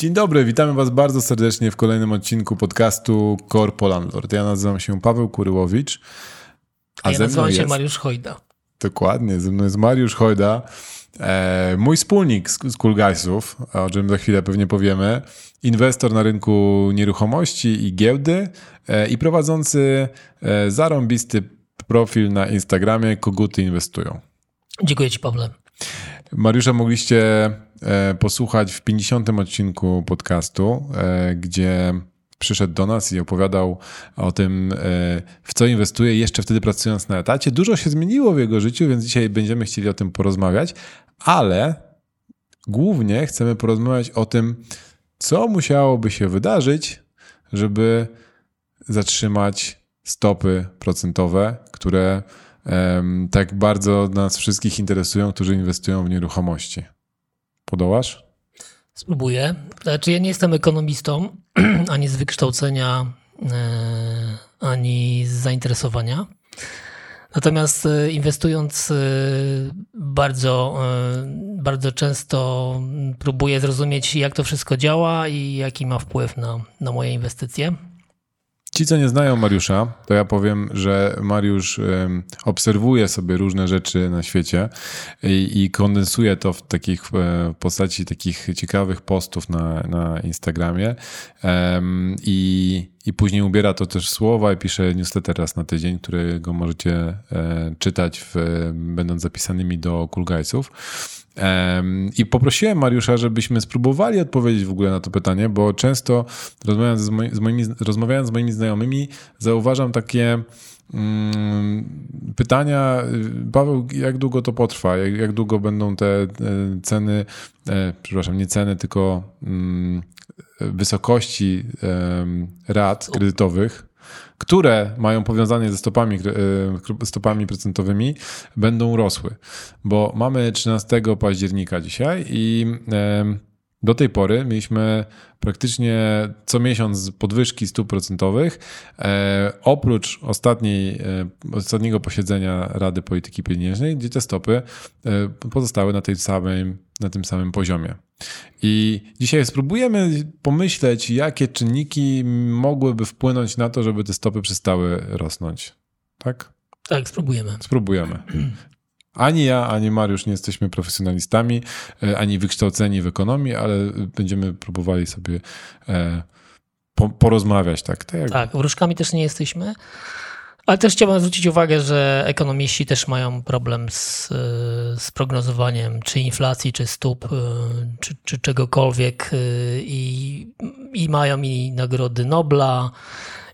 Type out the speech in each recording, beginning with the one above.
Dzień dobry, witamy Was bardzo serdecznie w kolejnym odcinku podcastu Corpo Landlord. Ja nazywam się Paweł Kuryłowicz. A ja nazywam się jest... Mariusz Hojda. Dokładnie, ze mną jest Mariusz Hojda, e, mój wspólnik z, z Cool Guysów, o czym za chwilę pewnie powiemy, inwestor na rynku nieruchomości i giełdy e, i prowadzący e, zarąbisty profil na Instagramie Koguty Inwestują. Dziękuję Ci, Pawle. Mariusza mogliście posłuchać w 50. odcinku podcastu, e, gdzie przyszedł do nas i opowiadał o tym, e, w co inwestuje, jeszcze wtedy pracując na etacie. Dużo się zmieniło w jego życiu, więc dzisiaj będziemy chcieli o tym porozmawiać, ale głównie chcemy porozmawiać o tym, co musiałoby się wydarzyć, żeby zatrzymać stopy procentowe, które tak bardzo nas wszystkich interesują, którzy inwestują w nieruchomości. Podołasz? Spróbuję. Znaczy, ja nie jestem ekonomistą, ani z wykształcenia, e, ani z zainteresowania. Natomiast e, inwestując e, bardzo, bardzo często próbuję zrozumieć, jak to wszystko działa i jaki ma wpływ na, na moje inwestycje. Ci, co nie znają Mariusza, to ja powiem, że Mariusz obserwuje sobie różne rzeczy na świecie i, kondensuje to w takich e, postaci takich ciekawych postów na, na Instagramie i, i później ubiera to też słowa i pisze newsletter raz na tydzień, którego możecie e, czytać, w, będąc zapisanymi do Cool Guysów. I poprosiłem Mariusza, żebyśmy spróbowali odpowiedzieć w ogóle na to pytanie, bo często rozmawiając z, moi, z moimi, rozmawiając z moimi znajomymi, zauważam takie mm, pytania. Paweł, jak długo to potrwa? Jak, jak długo będą te e, ceny, e, przepraszam, nie ceny, tylko mm, wysokości rat kredytowych które mają powiązanie ze stopami, e, stopami procentowymi, będą rosły. Bo mamy 13 października dzisiaj i do tej pory mieliśmy praktycznie co miesiąc podwyżki stóp procentowych. E, oprócz ostatniej, e, ostatniego posiedzenia Rady Polityki Pieniężnej, gdzie te stopy pozostały na, tej samej, na tym samym poziomie. I dzisiaj spróbujemy pomyśleć, jakie czynniki mogłyby wpłynąć na to, żeby te stopy przestały rosnąć. Tak? Tak, spróbujemy. Spróbujemy. Ani ja, ani Mariusz nie jesteśmy profesjonalistami, e, ani wykształceni w ekonomii, ale będziemy próbowali sobie e, porozmawiać. Tak, tak, jak... tak wróżkami też nie jesteśmy. Ale też chciałbym zwrócić uwagę, że ekonomiści też mają problem z, z prognozowaniem czy inflacji, czy stóp, e, czy, czy czegokolwiek i, i mają i nagrody Nobla,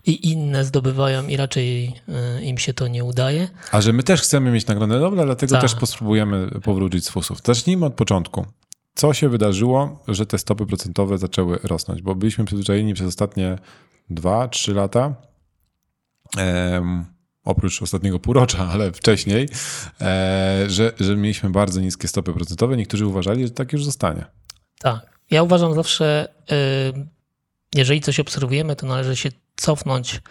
i inne zdobywają i raczej y, im się to nie udaje. A że my też chcemy mieć nagrodę Nobla, dlatego Ta. też spróbujemy powrócić z fusów. Zacznijmy od początku. Co się wydarzyło, że te stopy procentowe zaczęły rosnąć? Bo byliśmy przyzwyczajeni przez ostatnie 2-3 lata, oprócz ostatniego półrocza, ale wcześniej, e, że, że mieliśmy bardzo niskie stopy procentowe. Niektórzy uważali, że tak już zostanie. Tak. Ja uważam zawsze, jeżeli coś obserwujemy, to należy się cofnąć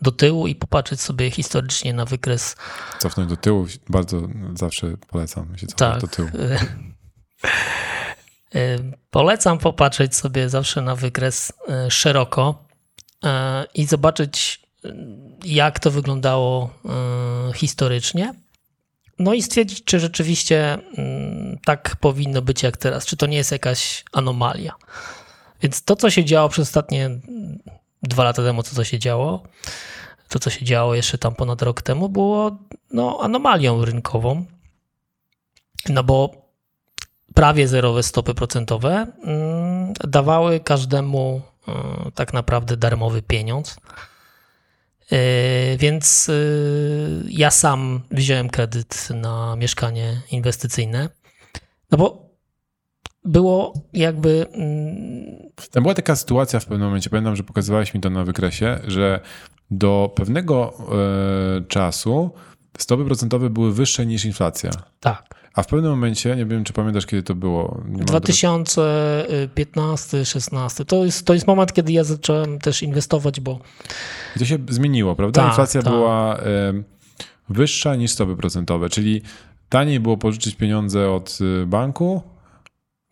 do tyłu i popatrzeć sobie historycznie na wykres. Cofnąć do tyłu, bardzo zawsze polecam się cofnąć tak. do tyłu. Polecam popatrzeć sobie zawsze na wykres e, szeroko e, i zobaczyć, jak to wyglądało historycznie. No i stwierdzić, czy rzeczywiście mm, tak powinno być jak teraz, czy to nie jest jakaś anomalia. Więc to, co się działo przez ostatnie dwa lata temu, co, co się działo, to, co się działo jeszcze tam ponad rok temu, było no, anomalią rynkową. No bo prawie zerowe stopy procentowe mm, dawały każdemu mm, tak naprawdę darmowy pieniądz. Yy, więc yy, ja sam wziąłem kredyt na mieszkanie inwestycyjne. No bo było jakby. Mm, Tam była taka sytuacja w pewnym momencie, pamiętam, że pokazywałeś mi to na wykresie, że do pewnego e, czasu stopy procentowe były wyższe niż inflacja. Tak. A w pewnym momencie, nie wiem czy pamiętasz kiedy to było. 2015-16. To jest, to jest moment, kiedy ja zacząłem też inwestować, bo. I to się zmieniło, prawda? Tak, inflacja tak. była wyższa niż stopy procentowe, czyli taniej było pożyczyć pieniądze od e, banku,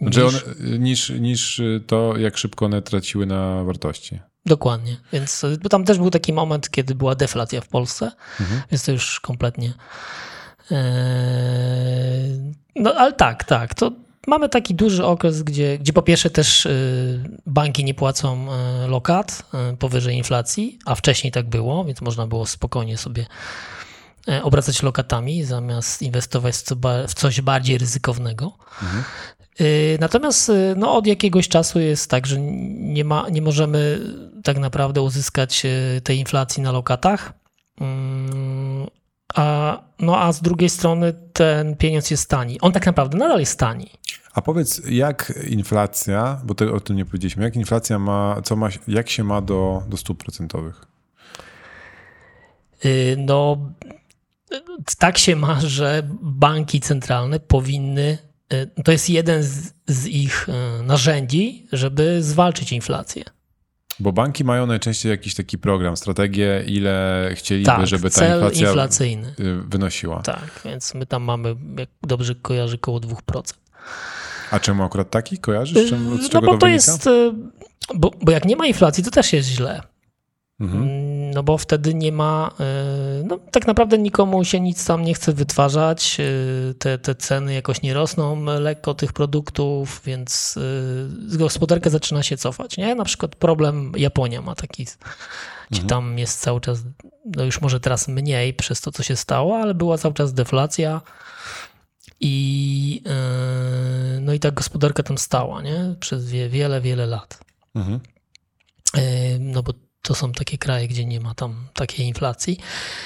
Znaczy niż, one, niż, niż to, jak szybko one traciły na wartości. Dokładnie. Więc y, bo tam też był taki moment, kiedy była deflacja w Polsce, Mhm. więc to już kompletnie. Eee, No ale tak, tak. To mamy taki duży okres, gdzie, gdzie po pierwsze też y, banki nie płacą y, lokat y, powyżej inflacji, a wcześniej tak było, więc można było spokojnie sobie e, obracać lokatami zamiast inwestować w co w coś bardziej ryzykownego. Y, Natomiast y, no, od jakiegoś czasu jest tak, że nie, ma, nie możemy tak naprawdę uzyskać y, tej inflacji na lokatach. Mm, A, no a z drugiej strony ten pieniądz jest tani. On tak naprawdę nadal jest tani. A powiedz, jak inflacja, bo o tym nie powiedzieliśmy, jak inflacja ma, co ma, jak się ma do, do stóp procentowych? Y, No, y, tak się ma, że banki centralne powinny. Y, To jest jeden z, z ich y, narzędzi, żeby zwalczyć inflację. Bo banki mają najczęściej jakiś taki program, strategię, ile chcieliby, Tak, żeby ta inflacja inflacyjny. y, wynosiła. Tak, więc my tam mamy, jak dobrze kojarzy, około 2%. A czemu akurat taki? Kojarzysz? Czym, z no czego bo to, to jest. Bo, bo jak nie ma inflacji, to też jest źle. Mhm. Mm, No bo wtedy nie ma. y, No tak naprawdę nikomu się nic tam nie chce wytwarzać. y, Te, te ceny jakoś nie rosną lekko tych produktów, więc y, gospodarka zaczyna się cofać. Nie? Na przykład problem Japonia ma taki. Gdzie tam jest cały czas, no już może teraz mniej przez to, co się stało, ale była cały czas deflacja. I, no i ta gospodarka tam stała, nie? Przez wie, wiele, wiele lat. Mhm. No bo to są takie kraje, gdzie nie ma tam takiej inflacji.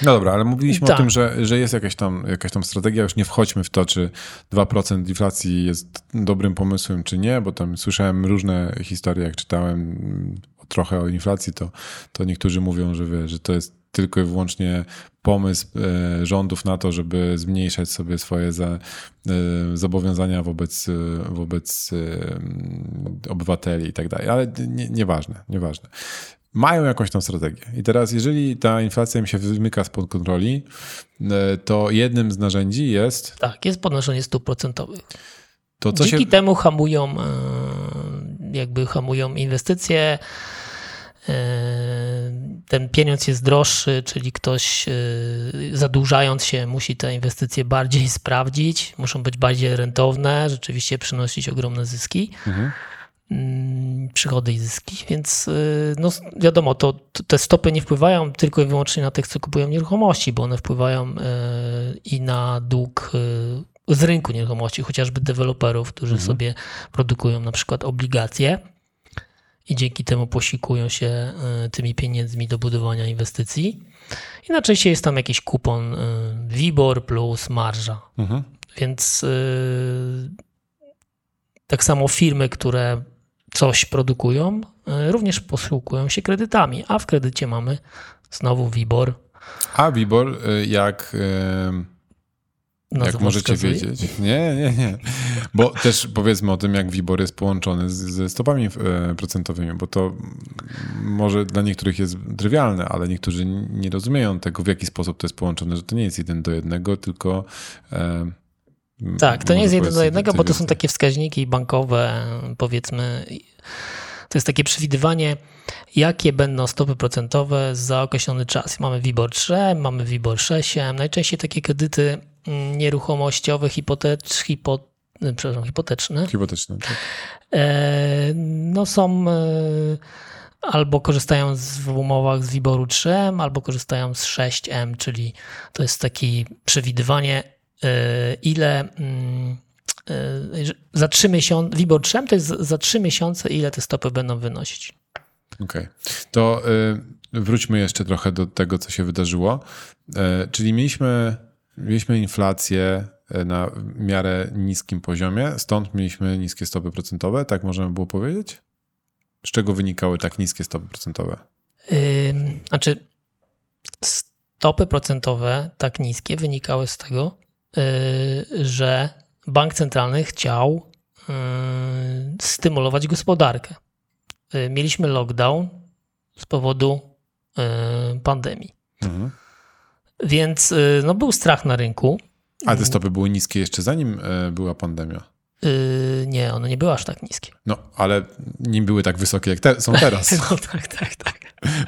No dobra, ale mówiliśmy Tak. o tym, że, że jest jakaś tam, jakaś tam strategia. Już nie wchodźmy w to, czy 2% inflacji jest dobrym pomysłem, czy nie, bo tam słyszałem różne historie, jak czytałem trochę o inflacji, to, to niektórzy mówią, że, wie, że to jest tylko i wyłącznie pomysł e, rządów na to, żeby zmniejszać sobie swoje za, e, zobowiązania wobec, e, wobec obywateli i tak dalej. Ale nie, nieważne, nieważne mają jakąś tam strategię. I teraz, jeżeli ta inflacja im się wymyka spod kontroli, e, to jednym z narzędzi jest Tak, jest podnoszenie stóp procentowych. to, co Dzięki się. temu hamują, e, jakby hamują inwestycje. E, Ten pieniądz jest droższy, czyli ktoś zadłużając się musi te inwestycje bardziej sprawdzić, muszą być bardziej rentowne, rzeczywiście przynosić ogromne zyski. Mhm. Mm, przychody i zyski, więc y, no, wiadomo, to, te stopy nie wpływają tylko i wyłącznie na tych, co kupują nieruchomości, bo one wpływają y, i na dług y, z rynku nieruchomości, chociażby deweloperów, którzy sobie produkują na przykład obligacje i dzięki temu posikują się tymi pieniędzmi do budowania inwestycji. I najczęściej jest tam jakiś kupon WIBOR plus marża. Mhm. Więc tak samo firmy, które coś produkują, y, również posługują się kredytami, a w kredycie mamy znowu WIBOR. A Wibor, e, jak, e, jak możecie wskazuje. wiedzieć. Nie, nie, nie. Bo też powiedzmy o tym, jak Wibor jest połączony z, ze stopami e, procentowymi, bo to może dla niektórych jest trywialne, ale niektórzy nie rozumieją tego, w jaki sposób to jest połączone, że to nie jest jeden do jednego, tylko. Tak, to nie jest jeden do jednego, bo to są więcej. takie wskaźniki bankowe, powiedzmy. To jest takie przewidywanie, jakie będą stopy procentowe za określony czas. Mamy WIBOR 3, mamy WIBOR 6. Najczęściej takie kredyty mm, nieruchomościowe, hipotecz, hipo, przepraszam, hipoteczne, Hipoteczne. Tak? E, no są e, albo korzystają z, w umowach z Wiboru 3, albo korzystają z 6M, czyli to jest takie przewidywanie, ile mm, e, za 3 miesiące, Wibor 3 to jest za- 3 miesiące, ile te stopy będą wynosić. Okej. To y, wróćmy jeszcze trochę do tego, co się wydarzyło. Czyli mieliśmy, mieliśmy inflację na miarę niskim poziomie, stąd mieliśmy niskie stopy procentowe, tak możemy było powiedzieć? Z czego wynikały tak niskie stopy procentowe? Znaczy, stopy procentowe tak niskie wynikały z tego, że bank centralny chciał yy, stymulować gospodarkę. Yy, Mieliśmy lockdown z powodu yy, pandemii. Mhm. Więc yy, no, był strach na rynku. A te stopy były niskie jeszcze zanim y, była pandemia. Yy, nie, one nie były aż tak niskie. No, ale nie były tak wysokie, jak te, są teraz. no tak, tak, tak.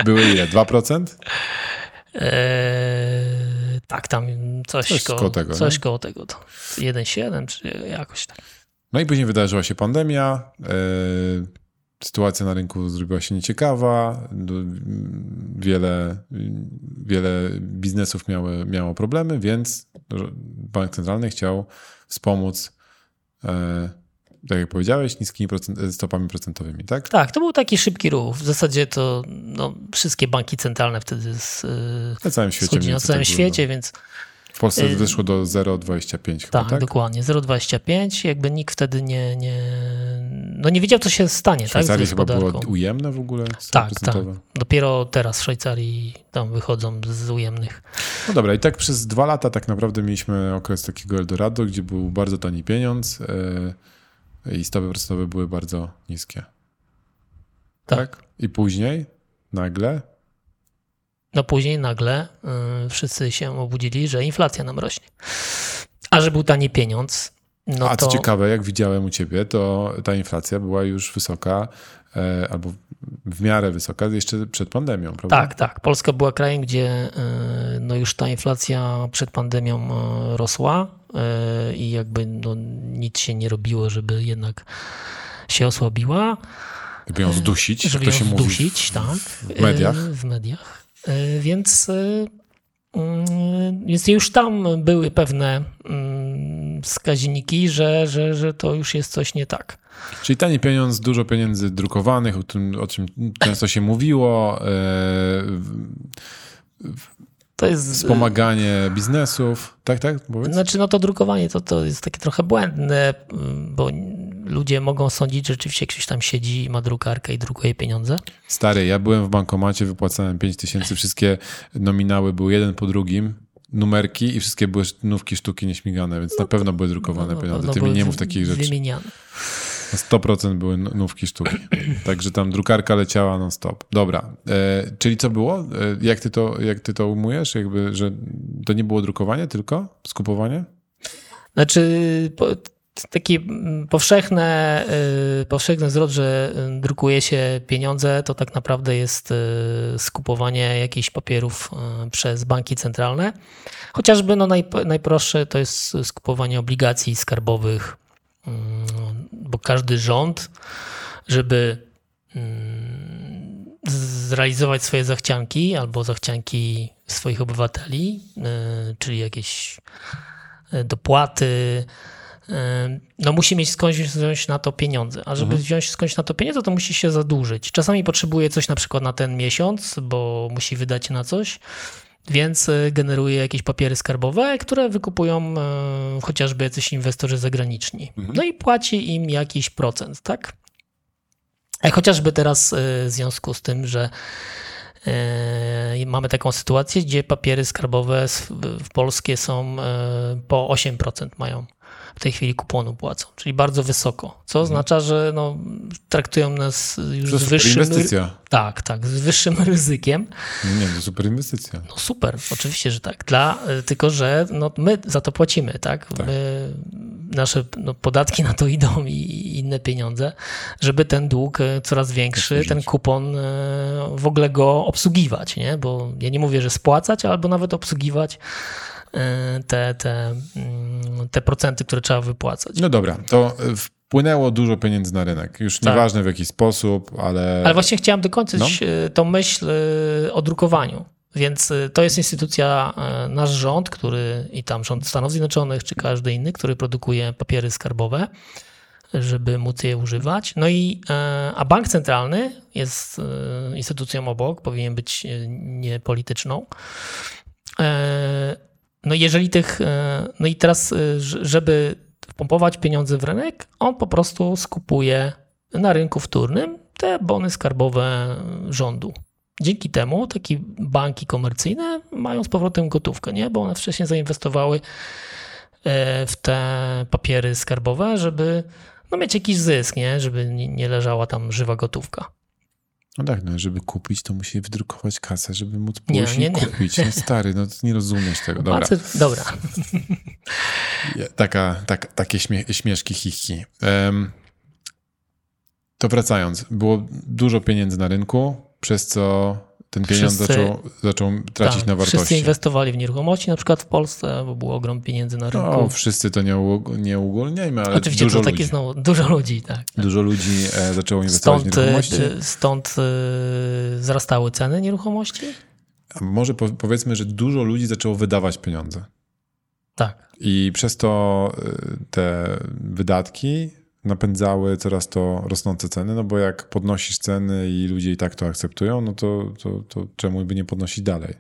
Były ile? 2%? Eee, tak, tam coś, Coś koło, koło tego, Coś nie? koło tego. To 1,7 czy jakoś tak. No i później wydarzyła się pandemia. e, sytuacja na rynku zrobiła się nieciekawa. Wiele, wiele biznesów miały, miało problemy, więc bank centralny chciał wspomóc, e, tak jak powiedziałeś, niskimi procent, stopami procentowymi, tak? Tak, to był taki szybki ruch. W zasadzie to no, wszystkie banki centralne wtedy z, yy, Na całym świecie. na całym tak było, świecie, więc no. W Polsce wyszło do 0,25 chyba, tak, tak? dokładnie. 0,25. Jakby nikt wtedy nie, nie, no nie wiedział, co się stanie W tak, z chyba było ujemne w ogóle? Tak, tak. Dopiero teraz w Szwajcarii tam wychodzą z ujemnych. No dobra, i tak przez dwa lata tak naprawdę mieliśmy okres takiego Eldorado, gdzie był bardzo tani pieniądz i stopy procentowe były bardzo niskie. Tak. I później nagle, No później nagle y, wszyscy się obudzili, że inflacja nam rośnie. A że był tani pieniądz, no a to... co ciekawe, jak widziałem u ciebie, to ta inflacja była już wysoka, e, albo w miarę wysoka jeszcze przed pandemią, prawda? Tak, tak. Polska była krajem, gdzie y, no już ta inflacja przed pandemią y, rosła i jakby no nic się nie robiło, żeby jednak się osłabiła. Żeby ją zdusić, żeby ją to się mówi zdusić, w, tak. w mediach. Y, W mediach. Więc, y, więc już tam były pewne mm, wskaźniki, że, że, że to już jest coś nie tak. Czyli tani pieniądz, dużo pieniędzy drukowanych, o, tym, o czym często się mówiło, e, To jest. wspomaganie biznesów. Tak, tak? Powiedz? Znaczy, no to drukowanie to, to jest takie trochę błędne, bo ludzie mogą sądzić, że rzeczywiście ktoś tam siedzi i ma drukarkę i drukuje pieniądze. Stary, ja byłem w bankomacie, wypłacałem 5 tysięcy, wszystkie nominały były jeden po drugim, numerki i wszystkie były nówki sztuki nieśmigane, więc na pewno były drukowane No, pieniądze. no, Ty mi nie mów takich rzeczy. Wymieniane. Na 100% były nówki sztuki. Także tam drukarka leciała non stop. Dobra, e, czyli co było? E, jak, ty to, jak ty to umujesz? Jakby, że to nie było drukowanie, tylko skupowanie? Znaczy, po, taki powszechne, y, powszechny zwrot, że y, drukuje się pieniądze, to tak naprawdę jest y, skupowanie jakichś papierów przez banki centralne. Chociażby no naj, najprostsze to jest skupowanie obligacji skarbowych, bo każdy rząd, żeby mm, zrealizować swoje zachcianki albo zachcianki swoich obywateli, y, czyli jakieś y, dopłaty, y, no musi mieć skądś wziąć na to pieniądze. A żeby wziąć skądś na to pieniądze, to musi się zadłużyć. Czasami potrzebuje coś na przykład na ten miesiąc, bo musi wydać na coś, więc y, generuje jakieś papiery skarbowe, które wykupują y, chociażby jacyś inwestorzy zagraniczni. No i płaci im jakiś procent, tak? A chociażby teraz w związku z tym, że mamy taką sytuację, gdzie papiery skarbowe w polskie są po 8% mają w tej chwili kuponu płacą, czyli bardzo wysoko, co oznacza, że no, traktują nas już To z wyższym, inwestycja. tak, tak, z wyższym ryzykiem. Nie, to super inwestycja. No super, oczywiście, że tak. Dla, y, tylko, że no, my za to płacimy, tak? Tak. My, nasze no, podatki na to idą i, inne pieniądze, żeby ten dług y, coraz większy, ten kupon y, w ogóle go obsługiwać, nie? Bo ja nie mówię, że spłacać, albo nawet obsługiwać te, te, mm, te procenty, które trzeba wypłacać. No dobra, to e, wpłynęło dużo pieniędzy na rynek. Już Tak. nieważne w jaki sposób, ale... Ale właśnie chciałem dokończyć No. y, tą myśl y, o drukowaniu. Więc y, to jest instytucja, y, nasz rząd, który i tam rząd Stanów Zjednoczonych, czy każdy inny, który produkuje papiery skarbowe, żeby móc je używać. No i, a bank centralny jest instytucją obok, powinien być niepolityczną. No jeżeli tych, e, no i teraz, e, żeby wpompować pieniądze w rynek, on po prostu skupuje na rynku wtórnym te bony skarbowe rządu. Dzięki temu takie banki komercyjne mają z powrotem gotówkę, nie? bo one wcześniej zainwestowały e, w te papiery skarbowe, żeby no, mieć jakiś zysk, nie? żeby nie leżała tam żywa gotówka. No tak, no, żeby kupić, to musi wydrukować kasę, żeby móc Nie, pójść nie, i nie. kupić. No stary, no nie rozumiesz tego. Dobra. Facet- Dobra. Taka, tak, takie śmie śmieszki, chichi. Um, to wracając, było dużo pieniędzy na rynku, przez co ten pieniądz wszyscy, zaczął, zaczął tracić tak, na wartości. Wszyscy inwestowali w nieruchomości, na przykład w Polsce, bo był ogrom pieniędzy na rynku. No, wszyscy to nie, nie uogólniajmy, ale Oczywiście dużo to ludzi. Znowu, dużo ludzi, tak. tak. Dużo ludzi e, zaczęło inwestować stąd, w nieruchomości. E, stąd e, wzrastały ceny nieruchomości? A może powiedzmy, że dużo ludzi zaczęło wydawać pieniądze. Tak. I przez to te wydatki napędzały coraz to rosnące ceny, no bo jak podnosisz ceny i ludzie i tak to akceptują, no to, to, to czemu by nie podnosić dalej?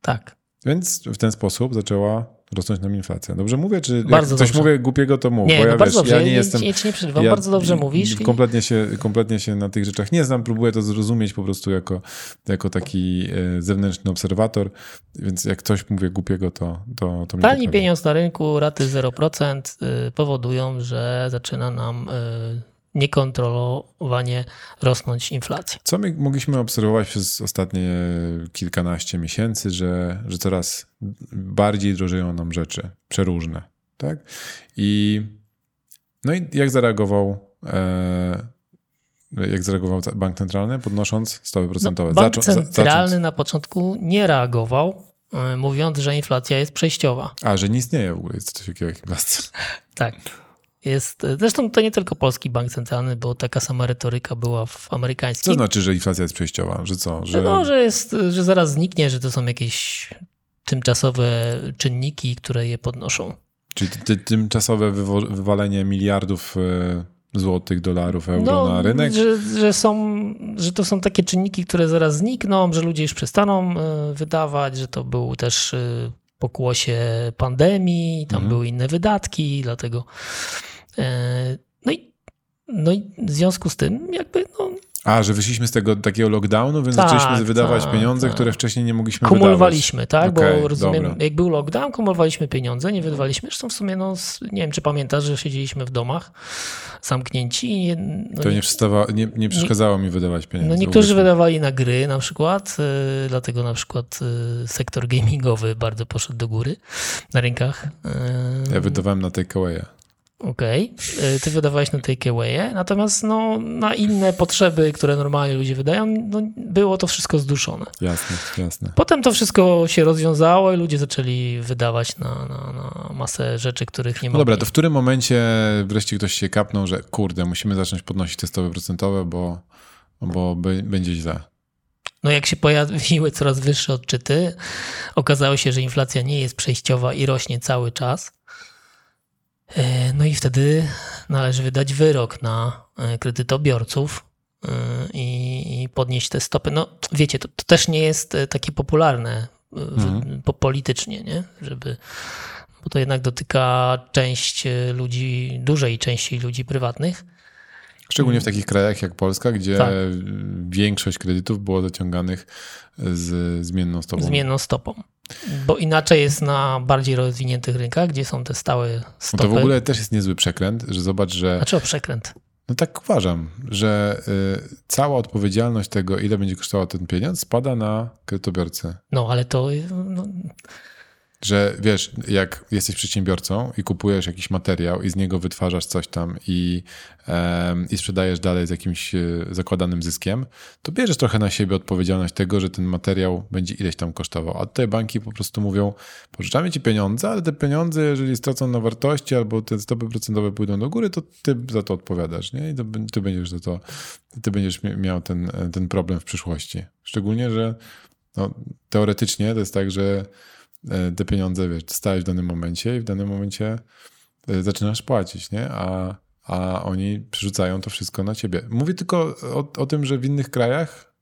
Tak. Więc w ten sposób zaczęła rosnąć nam inflacja. Dobrze mówię, czy bardzo jak coś dobrze. mówię głupiego, to mów. Nie, bo no ja, bardzo wiesz, dobrze. ja nie jestem. Ja ci nie przerywam, ja bardzo dobrze mówisz. Kompletnie, się, kompletnie się na tych rzeczach nie znam, próbuję to zrozumieć po prostu jako, jako taki e, zewnętrzny obserwator, więc jak coś mówię głupiego, to, to, to mnie Tani pieniądz na rynku, raty 0% y, powodują, że zaczyna nam y, niekontrolowanie rosnąć inflacja. Co my mogliśmy obserwować przez ostatnie kilkanaście miesięcy, że, że coraz bardziej drożeją nam rzeczy przeróżne. Tak? I no i jak zareagował e, jak zareagował bank centralny, podnosząc stopy procentowe? No, bank Zaczą, centralny zacząc... na początku nie reagował, e, mówiąc, że inflacja jest przejściowa. A, że nie istnieje w ogóle, jest coś takiego jak inflacja. tak. Jest, zresztą to nie tylko polski bank centralny, bo taka sama retoryka była w amerykańskim. Co znaczy, że inflacja jest przejściowa? Że co? Że... No, że, jest, że zaraz zniknie, że to są jakieś tymczasowe czynniki, które je podnoszą. Czyli ty, tymczasowe wywalenie miliardów e, złotych, dolarów, euro no, na rynek? Że, że, są, że to są takie czynniki, które zaraz znikną, że ludzie już przestaną e, wydawać, że to był też e, pokłosie pandemii, tam mhm. były inne wydatki, dlatego no i, no i w związku z tym jakby no, a, że wyszliśmy z tego takiego lockdownu, więc tak, zaczęliśmy wydawać tak, pieniądze, tak. które wcześniej nie mogliśmy kumulowaliśmy, wydawać. tak? Okay, bo rozumiem, dobra. jak był lockdown, kumulowaliśmy pieniądze, nie wydawaliśmy. Zresztą w sumie, no, nie wiem, czy pamiętasz, że siedzieliśmy w domach zamknięci. I, no, to nie, nie, nie przeszkadzało nie, mi wydawać pieniędzy. No niektórzy wydawali na gry na przykład, y, dlatego na przykład y, sektor gamingowy bardzo poszedł do góry na rynkach. Ja wydawałem na takeaway'a. Okej, okay. ty wydawałeś na takeaway'e, natomiast no, na inne potrzeby, które normalnie ludzie wydają, no, było to wszystko zduszone. Jasne, jasne. Potem to wszystko się rozwiązało i ludzie zaczęli wydawać na, na, na masę rzeczy, których nie no mogli. dobra, to w którym momencie wreszcie ktoś się kapnął, że kurde, musimy zacząć podnosić te stopy procentowe, bo, bo będzie źle? No jak się pojawiły coraz wyższe odczyty, okazało się, że inflacja nie jest przejściowa i rośnie cały czas E, no i wtedy należy wydać wyrok na e, kredytobiorców e, i, podnieść te stopy. No wiecie, to, to też nie jest takie popularne mhm. politycznie, nie? Żeby, bo to jednak dotyka część ludzi, dużej części ludzi prywatnych. Szczególnie w takich krajach jak Polska, gdzie tak. większość kredytów było zaciąganych z zmienną stopą. Zmienną stopą. Bo inaczej jest na bardziej rozwiniętych rynkach, gdzie są te stałe stopy. No to w ogóle też jest niezły przekręt, że zobacz, że... Dlaczego przekręt? No tak uważam, że y, cała odpowiedzialność tego, ile będzie kosztował ten pieniądz, spada na kredytobiorcę. No, ale to... No... Że wiesz, jak jesteś przedsiębiorcą i kupujesz jakiś materiał i z niego wytwarzasz coś tam i, i sprzedajesz dalej z jakimś e, zakładanym zyskiem, to bierzesz trochę na siebie odpowiedzialność tego, że ten materiał będzie ileś tam kosztował. A tutaj banki po prostu mówią, pożyczamy ci pieniądze, ale te pieniądze, jeżeli stracą na wartości albo te stopy procentowe pójdą do góry, to ty za to odpowiadasz, nie? I to, ty będziesz za to, ty będziesz miał ten, ten problem w przyszłości. Szczególnie, że no, teoretycznie to jest tak, że te pieniądze, wiesz, dostałeś w danym momencie i w danym momencie e, zaczynasz płacić, nie? A, a oni przerzucają to wszystko na ciebie. Mówię tylko o, o tym, że w innych krajach,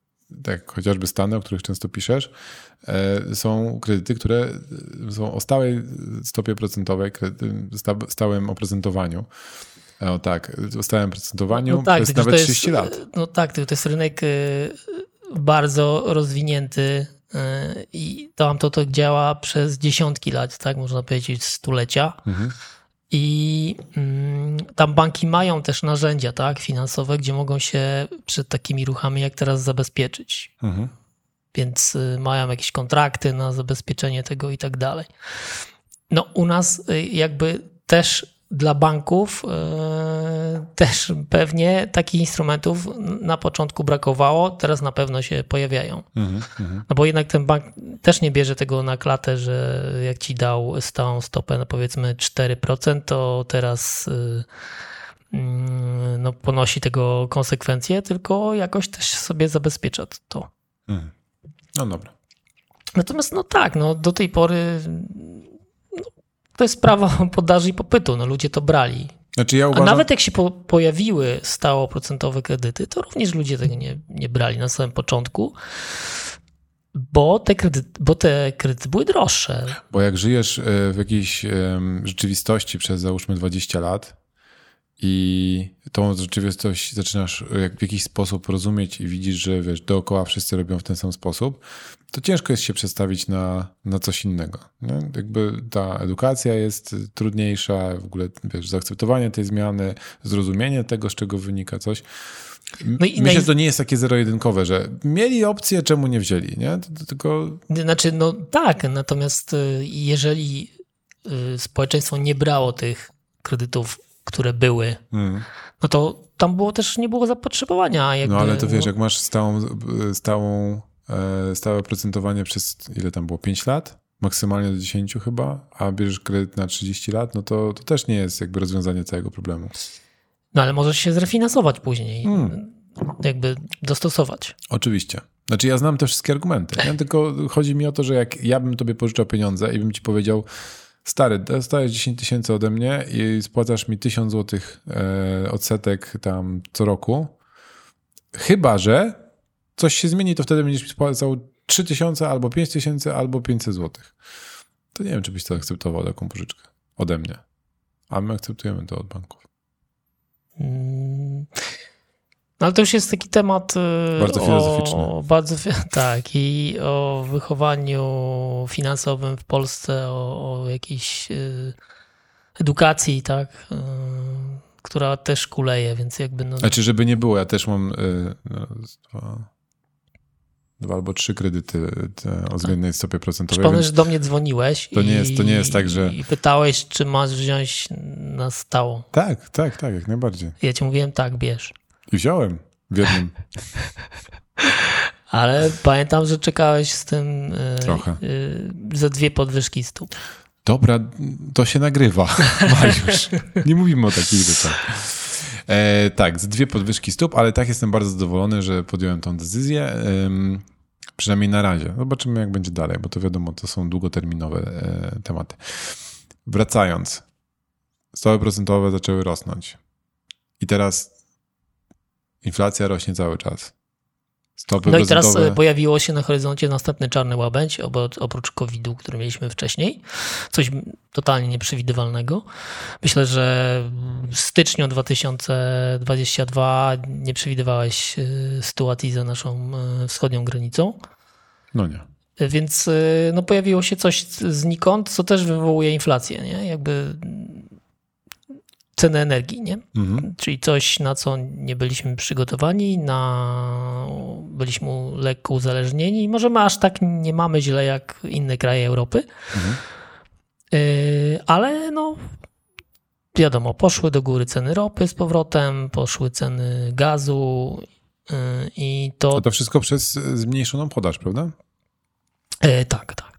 tak chociażby Stany, o których często piszesz, e, są kredyty, które są o stałej stopie procentowej, stałym oprocentowaniu. O tak, o stałym procentowaniu no tak, przez nawet 30 jest, lat. No tak, to jest rynek bardzo rozwinięty i tam to, to działa przez dziesiątki lat, tak można powiedzieć stulecia. Mhm. I mm, tam banki mają też narzędzia tak, finansowe, gdzie mogą się przed takimi ruchami jak teraz zabezpieczyć. Mhm. Więc y, mają jakieś kontrakty na zabezpieczenie tego i tak dalej. No u nas y, jakby też dla banków e, też pewnie takich instrumentów na początku brakowało, teraz na pewno się pojawiają. Mhm, mhm. No bo jednak ten bank też nie bierze tego na klatę, że jak ci dał stałą stopę, no powiedzmy 4%, to teraz y, mm, no, ponosi tego konsekwencje, tylko jakoś też sobie zabezpiecza to. Mhm. No dobra. Natomiast no tak, no do tej pory to jest sprawa podaży i popytu, no ludzie to brali. Znaczy ja A uważam... nawet jak się po, pojawiły stałoprocentowe kredyty, to również ludzie tego nie, nie brali na samym początku, bo te, kredyty, bo te kredyty były droższe. Bo jak żyjesz e, w jakiejś rzeczywistości przez załóżmy 20 lat i tą rzeczywistość zaczynasz e, w jakiś sposób rozumieć i widzisz, że wiesz, dookoła wszyscy robią w ten sam sposób, to ciężko jest się przestawić na, na coś innego. Nie? Jakby ta edukacja jest trudniejsza, w ogóle wiesz, zaakceptowanie tej zmiany, zrozumienie tego, z czego wynika coś. No i Myślę, że to nie jest takie zero-jedynkowe, że mieli opcję, czemu nie wzięli, nie? Tylko Znaczy, no tak, natomiast y, jeżeli y, społeczeństwo nie brało tych kredytów, które były, mm. no to tam było też nie było zapotrzebowania. Jakby, No ale to wiesz, no, jak masz stałą, stałą, stałe procentowanie przez ile tam było? 5 lat? Maksymalnie do 10 chyba, a bierzesz kredyt na 30 lat, no to, to też nie jest jakby rozwiązanie całego problemu. no ale możesz się zrefinansować później, Mm. jakby dostosować. Oczywiście. Znaczy ja znam te wszystkie argumenty, nie? tylko chodzi mi o to, że jak ja bym tobie pożyczał pieniądze i bym ci powiedział stary, dostajesz 10 tysięcy ode mnie i spłacasz mi 1000 złotych e, odsetek tam co roku, chyba, że coś się zmieni, to wtedy będziesz mi spłacał 3000 albo 5000 albo 500 złotych. To nie wiem, czy byś to akceptował taką pożyczkę ode mnie. A my akceptujemy to od banków. Mm. No ale to już jest taki temat. y, Bardzo filozoficzny. O, bardzo, tak, i o wychowaniu finansowym w Polsce, o, o jakiejś y, edukacji, tak, y, która też kuleje, więc jakby. No, Znaczy, żeby nie było, ja też mam raz, dwa, dwa albo trzy kredyty te, o względnej stopie procentowej. Przypomnę, że do mnie dzwoniłeś To nie i, jest- to nie jest tak, że- i pytałeś, czy masz wziąć na stałą. tak, tak, tak, jak najbardziej. Ja ci mówiłem, tak, bierz. I wziąłem w jednym. Ale pamiętam, że czekałeś z tym y, Trochę. y, za dwie podwyżki stóp. Dobra, to się nagrywa, Mariusz. Nie mówimy o takich rzeczach. E, tak, z dwie podwyżki stóp, ale tak jestem bardzo zadowolony, że podjąłem tą decyzję. Przynajmniej na razie. Zobaczymy, jak będzie dalej, bo to wiadomo, to są długoterminowe e, tematy. Wracając, stopy procentowe zaczęły rosnąć. I teraz inflacja rośnie cały czas. No i teraz e, pojawiło się na horyzoncie następny czarny łabędź, oprócz COVID-u, który mieliśmy wcześniej. Coś totalnie nieprzewidywalnego. Myślę, że w styczniu 2022 nie przewidywałeś sytuacji za naszą e, wschodnią granicą. No nie. E, Więc no, pojawiło się coś znikąd, co też wywołuje inflację, nie? Jakby cenę energii, nie? Mhm. Czyli coś, na co nie byliśmy przygotowani, na... byliśmy lekko uzależnieni. Może my aż tak nie mamy źle jak inne kraje Europy, Mhm. Yy, ale no wiadomo, poszły do góry ceny ropy z powrotem, poszły ceny gazu yy, i to To to wszystko przez zmniejszoną podaż, prawda? E, tak, tak.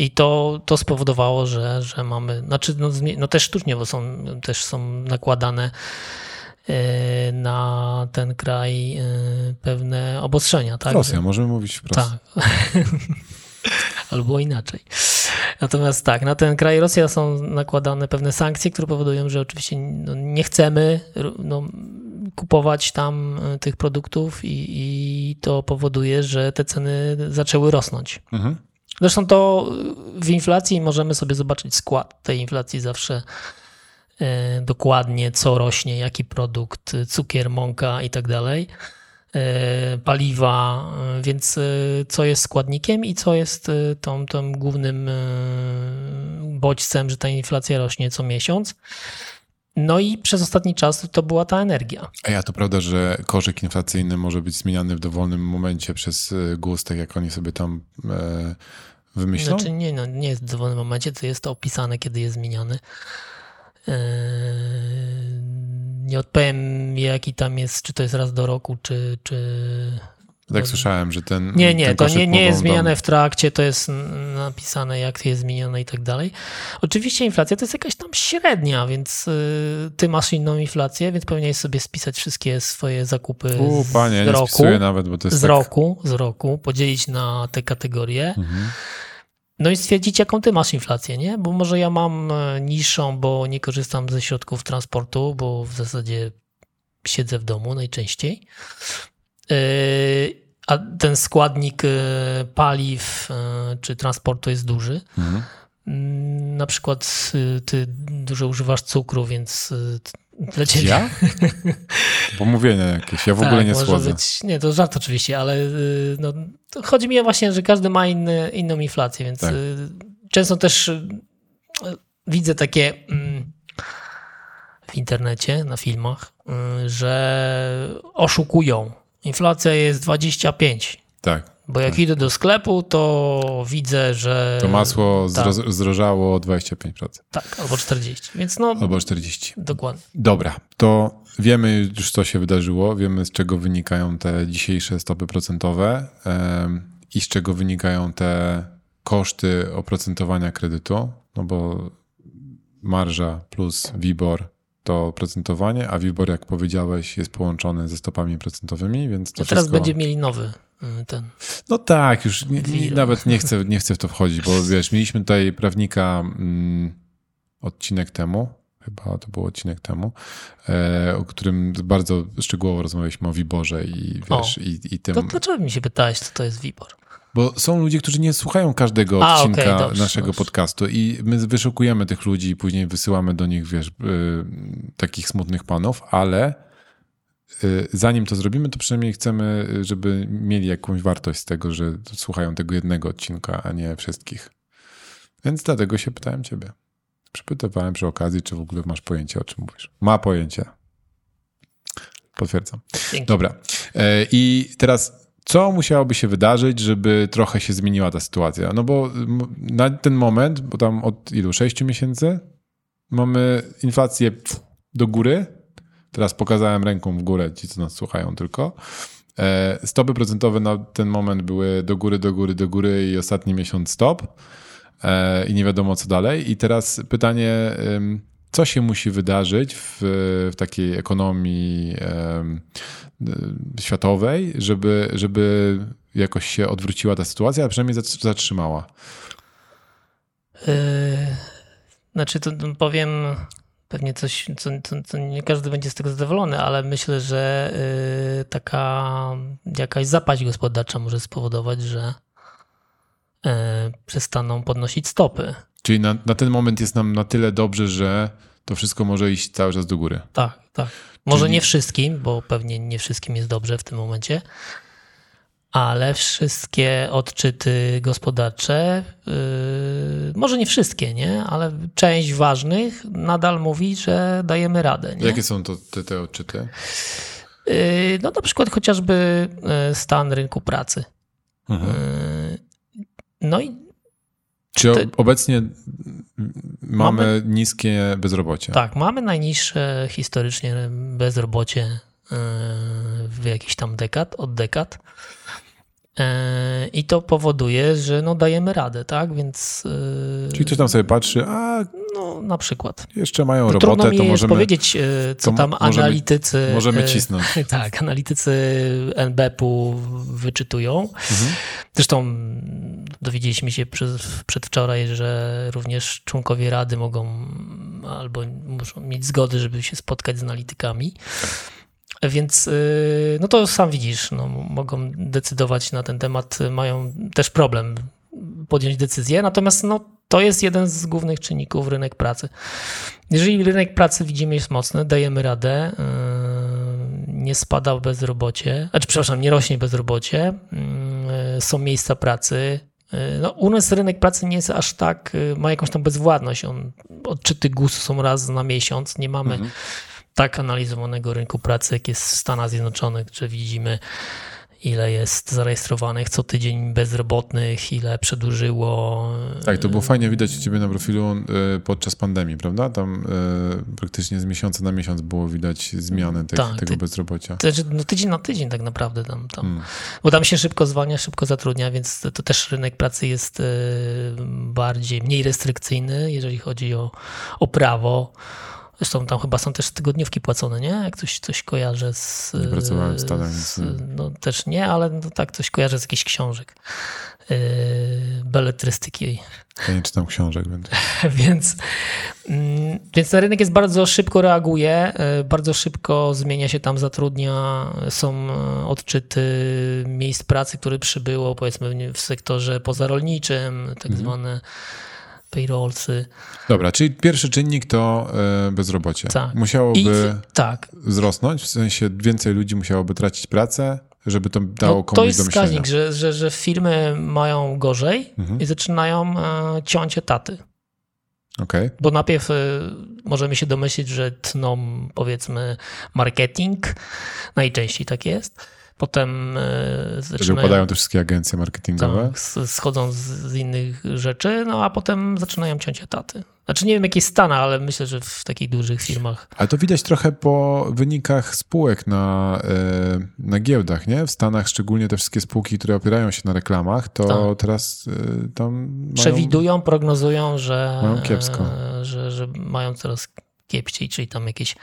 I to, to spowodowało, że, że mamy, znaczy no, no też sztucznie, bo są, też są nakładane e, na ten kraj e, pewne obostrzenia, tak? Rosja, możemy mówić wprost. Tak. Albo inaczej. Natomiast tak, na ten kraj Rosja są nakładane pewne sankcje, które powodują, że oczywiście no, nie chcemy no, kupować tam e, tych produktów i, i to powoduje, że te ceny zaczęły rosnąć. Mhm. Zresztą to w inflacji możemy sobie zobaczyć skład tej inflacji zawsze e, dokładnie, co rośnie, jaki produkt, cukier, mąka i tak dalej, e, paliwa, e, więc co jest składnikiem i co jest tą, tą głównym bodźcem, że ta inflacja rośnie co miesiąc. No i przez ostatni czas to była ta energia. A ja to prawda, że koszyk inflacyjny może być zmieniany w dowolnym momencie przez e, GUS, tak jak oni sobie tam e, wymyślą? Znaczy nie, no, nie jest w dowolnym momencie, to jest to opisane, kiedy jest zmieniony. Eee, nie odpowiem, jaki tam jest, czy to jest raz do roku, czy. czy tak słyszałem, że ten. Nie, nie, ten to nie, nie jest zmieniane w trakcie, to jest napisane, jak jest zmienione i tak dalej. Oczywiście inflacja to jest jakaś tam średnia, więc y, ty masz inną inflację, więc powinieneś sobie spisać wszystkie swoje zakupy U, panie, z nie roku. spisuję nawet, bo to jest z tak... roku, z roku, podzielić na te kategorie. Mhm. No i stwierdzić, jaką ty masz inflację, nie? Bo może ja mam e, niższą, bo nie korzystam ze środków transportu, bo w zasadzie siedzę w domu najczęściej. Yy, A ten składnik e, paliw e, czy transportu jest duży. Mhm. Mm, Na przykład ty dużo używasz cukru, więc dla ciebie. Ja? Pomówienia jakieś. Ja w ogóle tak, nie może słodzę. Być, nie, to żart oczywiście, ale no, chodzi mi właśnie, że każdy ma inny, inną inflację, więc Tak. często też widzę takie mm, w internecie, na filmach, że oszukują. Inflacja jest 25. Tak. Bo jak idę do sklepu, to widzę, że. To masło tak. zdro- zdrożało o 25%. Tak, albo 40. Więc no, Albo 40. dokładnie. Dobra, to wiemy już, co się wydarzyło, wiemy, z czego wynikają te dzisiejsze stopy procentowe em, i z czego wynikają te koszty oprocentowania kredytu, no bo marża plus WIBOR to oprocentowanie, a WIBOR, jak powiedziałeś, jest połączony ze stopami procentowymi, więc to A teraz wszystko... będziemy mieli nowy y, ten. No tak, już nie, nie, nawet nie chcę, nie chcę w to wchodzić, bo wiesz, mieliśmy tutaj prawnika mm, odcinek temu, chyba to był odcinek temu, e, o którym bardzo szczegółowo rozmawialiśmy o Wiborze i wiesz, i, i tym. To dlaczego mi się pytałeś, co to jest WIBOR? Bo są ludzie, którzy nie słuchają każdego A, odcinka okej, dobrze, naszego dobrze. podcastu i my wyszukujemy tych ludzi i później wysyłamy do nich, wiesz, y, takich smutnych panów, ale y, zanim to zrobimy, to przynajmniej chcemy, y, żeby mieli jakąś wartość z tego, że słuchają tego jednego odcinka, a nie wszystkich. Więc dlatego się pytałem ciebie. Przypytywałem przy okazji, czy w ogóle masz pojęcie, o czym mówisz. Ma pojęcie. Potwierdzam. Dzięki. Dobra. E, I teraz, co musiałoby się wydarzyć, żeby trochę się zmieniła ta sytuacja? No bo na ten moment, bo tam od ilu? 6 miesięcy mamy inflację do góry. Teraz pokazałem ręką w górę, ci co nas słuchają tylko. E, Stopy procentowe na ten moment były do góry, do góry, do góry i ostatni miesiąc stop. E, I nie wiadomo co dalej. I teraz pytanie, co się musi wydarzyć w, w takiej ekonomii y, światowej, żeby, żeby jakoś się odwróciła ta sytuacja, a przynajmniej zatr- zatrzymała. Yy, znaczy, to powiem pewnie coś, co, co, co nie każdy będzie z tego zadowolony, ale myślę, że yy, taka jakaś zapaść gospodarcza może spowodować, że yy, przestaną podnosić stopy. Czyli na, na ten moment jest nam na tyle dobrze, że to wszystko może iść cały czas do góry. Tak, tak. Może Czyli- nie wszystkim, bo pewnie nie wszystkim jest dobrze w tym momencie, ale wszystkie odczyty gospodarcze, yy, może nie wszystkie, nie? Ale część ważnych nadal mówi, że dajemy radę. Nie? Jakie są to te, te odczyty? Yy, no na przykład chociażby yy, stan rynku pracy. Mhm. Yy, No i Czy te- o- obecnie mamy, niskie bezrobocie? tak, mamy najniższe historycznie bezrobocie yy, w jakiś tam dekad, od dekad. Yy, I to powoduje, że no dajemy radę, tak? Więc yy, Czyli ktoś tam sobie patrzy, a no, na przykład. jeszcze mają No, trudno robotę, mi to możemy, powiedzieć, yy, co tam możemy- analitycy. możemy cisnąć. Tak, analitycy NBP-u wyczytują. Mhm. Zresztą dowiedzieliśmy się przez, przedwczoraj, że również członkowie rady mogą albo muszą mieć zgody, żeby się spotkać z analitykami. Więc yy, no to sam widzisz, no, mogą decydować na ten temat, mają też problem podjąć decyzję, natomiast no, to jest jeden z głównych czynników rynek pracy. Jeżeli rynek pracy widzimy jest mocny, dajemy radę, yy, nie spada bezrobocie, znaczy przepraszam, nie rośnie bezrobocie, są miejsca pracy. No, u nas rynek pracy nie jest aż tak, ma jakąś tam bezwładność. On, odczyty GUS są raz na miesiąc, nie mamy Mhm. Tak analizowanego rynku pracy, jak jest w Stanach Zjednoczonych, że widzimy ile jest zarejestrowanych co tydzień bezrobotnych, ile przedłużyło. Tak, to było fajnie widać u ciebie na profilu y, podczas pandemii, prawda? Tam y, praktycznie z miesiąca na miesiąc było widać zmiany tych, Tak, tego ty- bezrobocia. To znaczy, no tydzień na tydzień tak naprawdę tam, tam. Mm. Bo tam się szybko zwalnia, szybko zatrudnia, więc to, to też rynek pracy jest bardziej, mniej restrykcyjny, jeżeli chodzi o, o prawo. Zresztą tam chyba są też tygodniówki płacone, nie? Jak coś, coś kojarzę z... Nie pracowałem z, więc nie. No też nie, ale no, tak coś kojarzę z jakichś książek. Yy, beletrystyki Ja nie czytam książek, więc... więc, mm, więc ten rynek jest bardzo szybko reaguje, y, bardzo szybko zmienia się tam, zatrudnia, są y, odczyty miejsc pracy, które przybyło powiedzmy w sektorze pozarolniczym, tak zwane payrollsy. Dobra, czyli pierwszy czynnik to y, bezrobocie. Tak. Musiałoby I tak, wzrosnąć, w sensie więcej ludzi musiałoby tracić pracę, żeby to dało no, komuś to jest do myślenia. wskaźnik, że, że, że firmy mają gorzej i zaczynają e, ciąć etaty. Okej. Bo najpierw y, możemy się domyślić, że tną powiedzmy marketing, najczęściej tak jest. Potem Że zaczynają, upadają te wszystkie agencje marketingowe. tak, schodzą z, z innych rzeczy, no a potem zaczynają ciąć etaty. Znaczy nie wiem jakie Stany, ale myślę, że w takich dużych firmach. Ale to widać trochę po wynikach spółek na, e, na giełdach, nie? W Stanach szczególnie te wszystkie spółki, które opierają się na reklamach, to Tak. teraz e, tam mają... Przewidują, prognozują, że, Mają kiepsko. e, że, że mają coraz kiepściej, czyli tam jakieś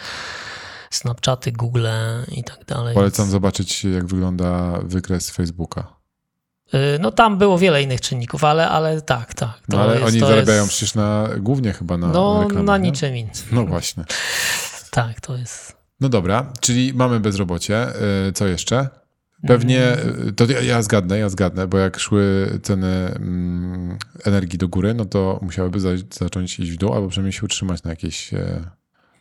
Snapchaty, Google i tak dalej. Polecam Więc- zobaczyć, jak wygląda wykres Facebooka. Y, No tam było wiele innych czynników, ale, ale tak, tak. No ale jest, oni zarabiają jest, przecież na, głównie chyba na No reklamach, na nie? niczym innym. No właśnie. Tak, to jest... No dobra, czyli mamy bezrobocie. E, Co jeszcze? Pewnie, Mm. e, to ja, ja zgadnę, ja zgadnę, bo jak szły ceny mm, energii do góry, no to musiałyby za, zacząć iść w dół, albo przynajmniej się utrzymać na jakiejś e,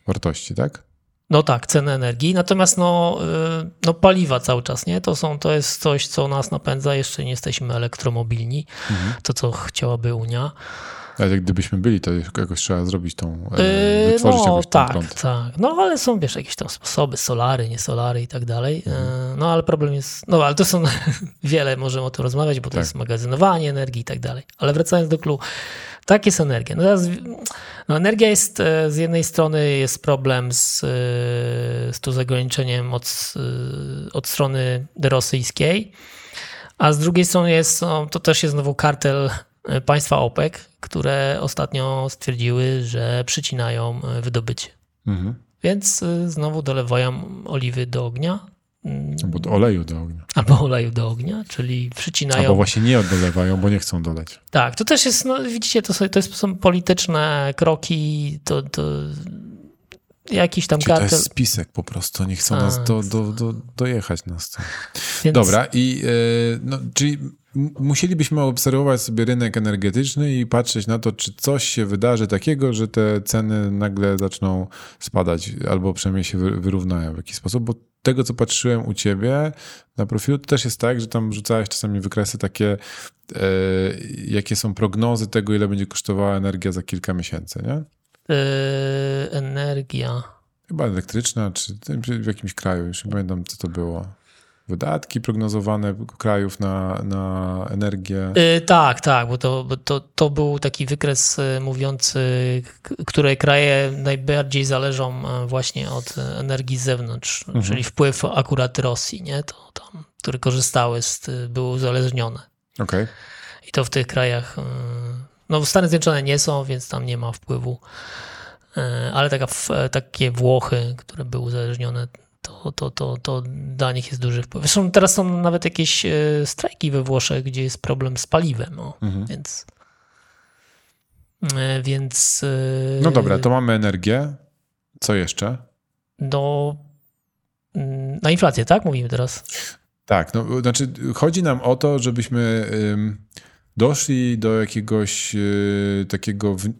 wartości, tak? No tak, ceny energii, natomiast no, y, no paliwa cały czas, nie? To, są, to jest coś, co nas napędza, jeszcze nie jesteśmy elektromobilni, Mhm. to co chciałaby Unia. Ale jak gdybyśmy byli, to jakoś trzeba zrobić tą, e, Yy, wytworzyć no jakoś tak, prąd. tak. No ale są, wiesz, jakieś tam sposoby, solary, nie solary i tak dalej. Mhm. Yy, No ale problem jest, no ale to są wiele, możemy o tym rozmawiać, bo to Tak. jest magazynowanie energii i tak dalej. Ale wracając do clue, tak jest energia. No teraz, no energia jest, e, z jednej strony jest problem z, e, z tu zagraniczeniem od, e, od strony rosyjskiej, a z drugiej strony jest, no, to też jest znowu kartel e, państwa OPEC, które ostatnio stwierdziły, że przycinają e, wydobycie. Mhm. Więc e, znowu dolewają oliwy do ognia mm, Albo do oleju do ognia. albo oleju do ognia, czyli Albo przycinają. właśnie nie dolewają, bo nie chcą doleć. Tak, to też jest, no widzicie, to, są- to jest, są polityczne kroki, to, to jakiś tam Czyli to kartel. jest spisek po prostu, nie chcą Tak. nas do, do, do, dojechać nas. Więc, Dobra, i e, no, czyli musielibyśmy obserwować sobie rynek energetyczny i patrzeć na to, czy coś się wydarzy takiego, że te ceny nagle zaczną spadać, albo przynajmniej się wy- wyrównają w jakiś sposób, bo tego, co patrzyłem u ciebie na profilu, to też jest tak, że tam rzucałeś czasami wykresy takie, e, jakie są prognozy tego, ile będzie kosztowała energia za kilka miesięcy, nie? y, energia. Chyba elektryczna, czy w jakimś kraju, już nie pamiętam, co to było. Wydatki prognozowane krajów na, na energię. Y, tak, tak, bo, to, bo to, to był taki wykres y, mówiący, które kraje najbardziej zależą e, właśnie od e, energii z zewnątrz, czyli wpływ akurat Rosji, nie? To tam, które korzystały, z, y, były uzależnione. Okej. I to w tych krajach, y, no Stany Zjednoczone nie są, więc tam nie ma wpływu, Y, ale taka, w- takie Włochy, które były uzależnione, to, to, to, to dla nich jest duży wpływ. Zresztą teraz są nawet jakieś y, strajki we Włoszech, gdzie jest problem z paliwem, no, Mhm. więc... y, Więc. y, No dobra, to mamy energię. Co jeszcze? No. Na inflację, tak? Mówimy teraz. Tak, no, znaczy chodzi nam o to, żebyśmy ym, doszli do jakiegoś y, takiego, wy,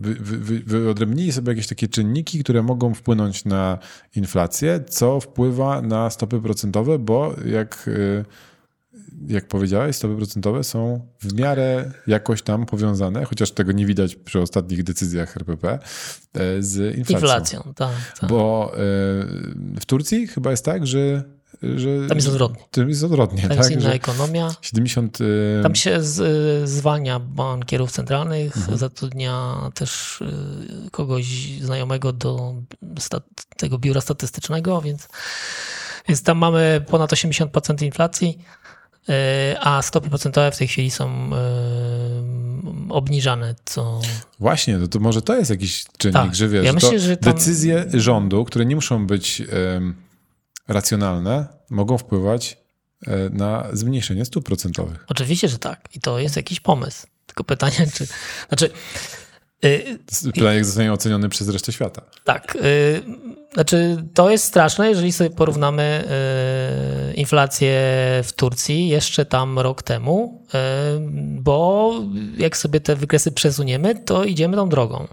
wy, wy, wyodrębnili sobie jakieś takie czynniki, które mogą wpłynąć na inflację, co wpływa na stopy procentowe, bo jak, y, jak powiedziałeś, stopy procentowe są w miarę jakoś tam powiązane, chociaż tego nie widać przy ostatnich decyzjach RPP, y, z inflacją. Inflacją, tak. tak. Bo w Turcji chyba jest tak, że że... Tam jest odwrotnie. Tam jest odwrotnie, Tam tak? jest inna Że ekonomia. 70... y, Tam się z, zwalnia bankierów centralnych, Mhm. zatrudnia też y, kogoś znajomego do tego biura statystycznego, więc, więc tam mamy ponad 80% inflacji, a stopy procentowe w tej chwili są obniżane, co Właśnie, to, to może to jest jakiś czynnik, Tak. że wiesz, Ja myślę, że tam- decyzje rządu, które nie muszą być racjonalne, mogą wpływać e, na zmniejszenie stóp procentowych. oczywiście, że tak. I to jest jakiś pomysł. Tylko pytanie, czy... Znaczy, y, Pytanie, jak zostanie oceniony przez resztę świata. Tak. y, Znaczy, to jest straszne, jeżeli sobie porównamy y, inflację w Turcji jeszcze tam rok temu, y, bo jak sobie te wykresy przesuniemy, to idziemy tą drogą.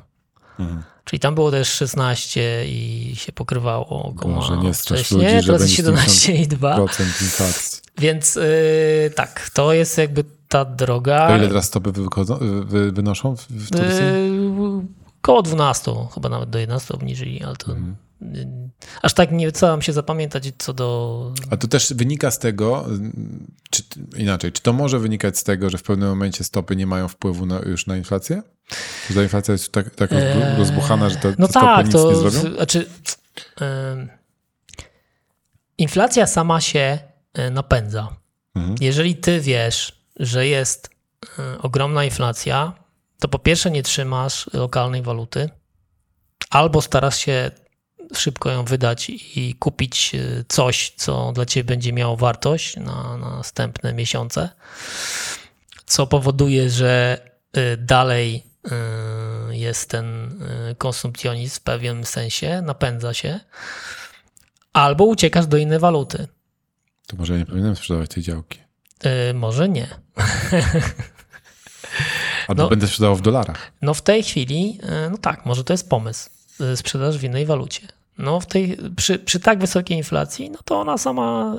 Mhm. Czyli tam było też 16 i się pokrywało około Boże, nie wcześniej, ludzi, teraz jest będzie 17 i 2. Procent inflacji. Więc y, tak, to jest jakby ta droga. To ile teraz stopy wychodzą, wy, wynoszą w, w Turcji? Yy, Koło 12, chyba nawet do 11 obniżyli, ale to Mhm. Aż tak nie chcę się zapamiętać co do. A to też wynika z tego, czy inaczej, czy to może wynikać z tego, że w pewnym momencie stopy nie mają wpływu na, już na inflację? Że ta inflacja jest tak, tak Eee, rozbuchana, że te, te No stopy tak, nic to nie zrobią? znaczy. yy, inflacja sama się yy, napędza. Mhm. Jeżeli ty wiesz, że jest yy, ogromna inflacja, to po pierwsze nie trzymasz lokalnej waluty, albo starasz się szybko ją wydać i kupić y, coś, co dla ciebie będzie miało wartość na, na następne miesiące, co powoduje, że y, dalej y, jest ten konsumpcjonizm w pewnym sensie, napędza się, albo uciekasz do innej waluty. To może ja nie powinienem sprzedawać tej działki. Y, Może nie. Albo No. będę sprzedawał w dolarach. No w tej chwili, no tak, może to jest pomysł, sprzedaż w innej walucie. No w tej, przy, przy tak wysokiej inflacji, no to ona sama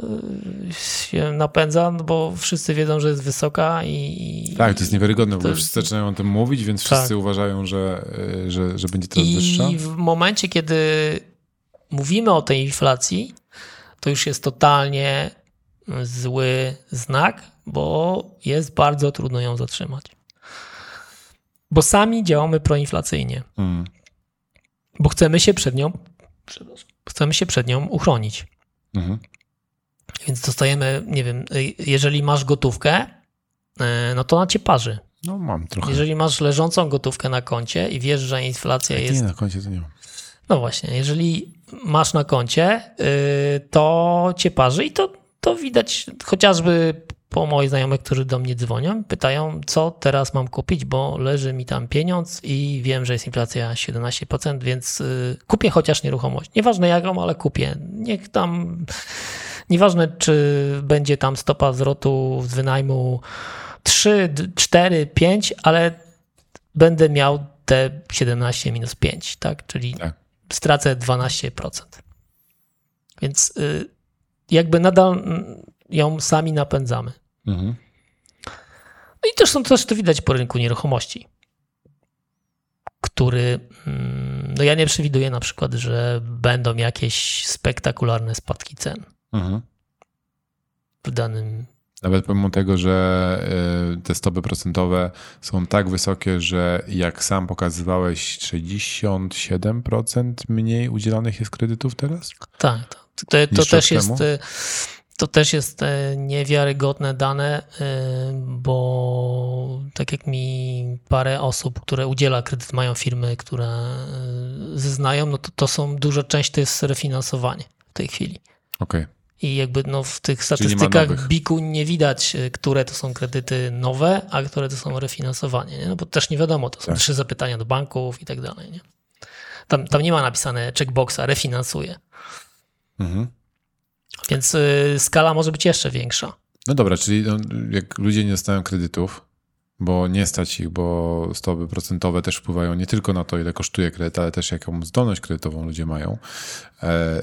y, się napędza, no bo wszyscy wiedzą, że jest wysoka i... Tak, to jest niewiarygodne, bo wszyscy zaczynają o tym mówić, więc Tak. wszyscy uważają, że, y, że, że będzie teraz wyższa. I w momencie, kiedy mówimy o tej inflacji, to już jest totalnie zły znak, bo jest bardzo trudno ją zatrzymać. Bo sami działamy proinflacyjnie, Mm. bo chcemy się przed nią, chcemy się przed nią uchronić. Mhm. Więc dostajemy, nie wiem, y, jeżeli masz gotówkę, y, no to na cię parzy. No mam trochę. Jeżeli masz leżącą gotówkę na koncie i wiesz, że inflacja Jak jest Nie, na koncie to nie mam. No właśnie, jeżeli masz na koncie, y, to cię parzy i to, to widać chociażby po moich znajomych, którzy do mnie dzwonią, pytają, co teraz mam kupić, bo leży mi tam pieniądz i wiem, że jest inflacja 17%, więc y, kupię chociaż nieruchomość. Nieważne jaką, ale kupię. Niech tam, nieważne czy będzie tam stopa zwrotu z wynajmu 3, d- 4, 5, ale będę miał te 17 minus 5, tak? Czyli Tak. stracę 12%. Więc y, jakby nadal mm, ją sami napędzamy. Mhm. No i też, są, też to widać po rynku nieruchomości, który, mm, no ja nie przewiduję na przykład, że będą jakieś spektakularne spadki cen Mhm. w danym. Nawet pomimo tego, że y, te stopy procentowe są tak wysokie, że jak sam pokazywałeś, 67% mniej udzielanych jest kredytów teraz? Tak, to, to, to Niż też rok jest. To też jest e, niewiarygodne dane, y, bo tak jak mi parę osób, które udziela kredyt, mają firmy, które zeznają, no to, to są duża część to jest refinansowanie w tej chwili. Okej. I jakby no w tych statystykach. BIK-u nie widać, y, które to są kredyty nowe, a które to są refinansowanie. Nie? No bo też nie wiadomo, to są Tak. trzy zapytania do banków i tak dalej. Nie? Tam, tam nie ma napisane checkboxa, refinansuje. Mhm. Więc y, skala może być jeszcze większa. No dobra, czyli no, jak ludzie nie dostają kredytów, bo nie stać ich, bo stopy procentowe też wpływają nie tylko na to, ile kosztuje kredyt, ale też jaką zdolność kredytową ludzie mają. E,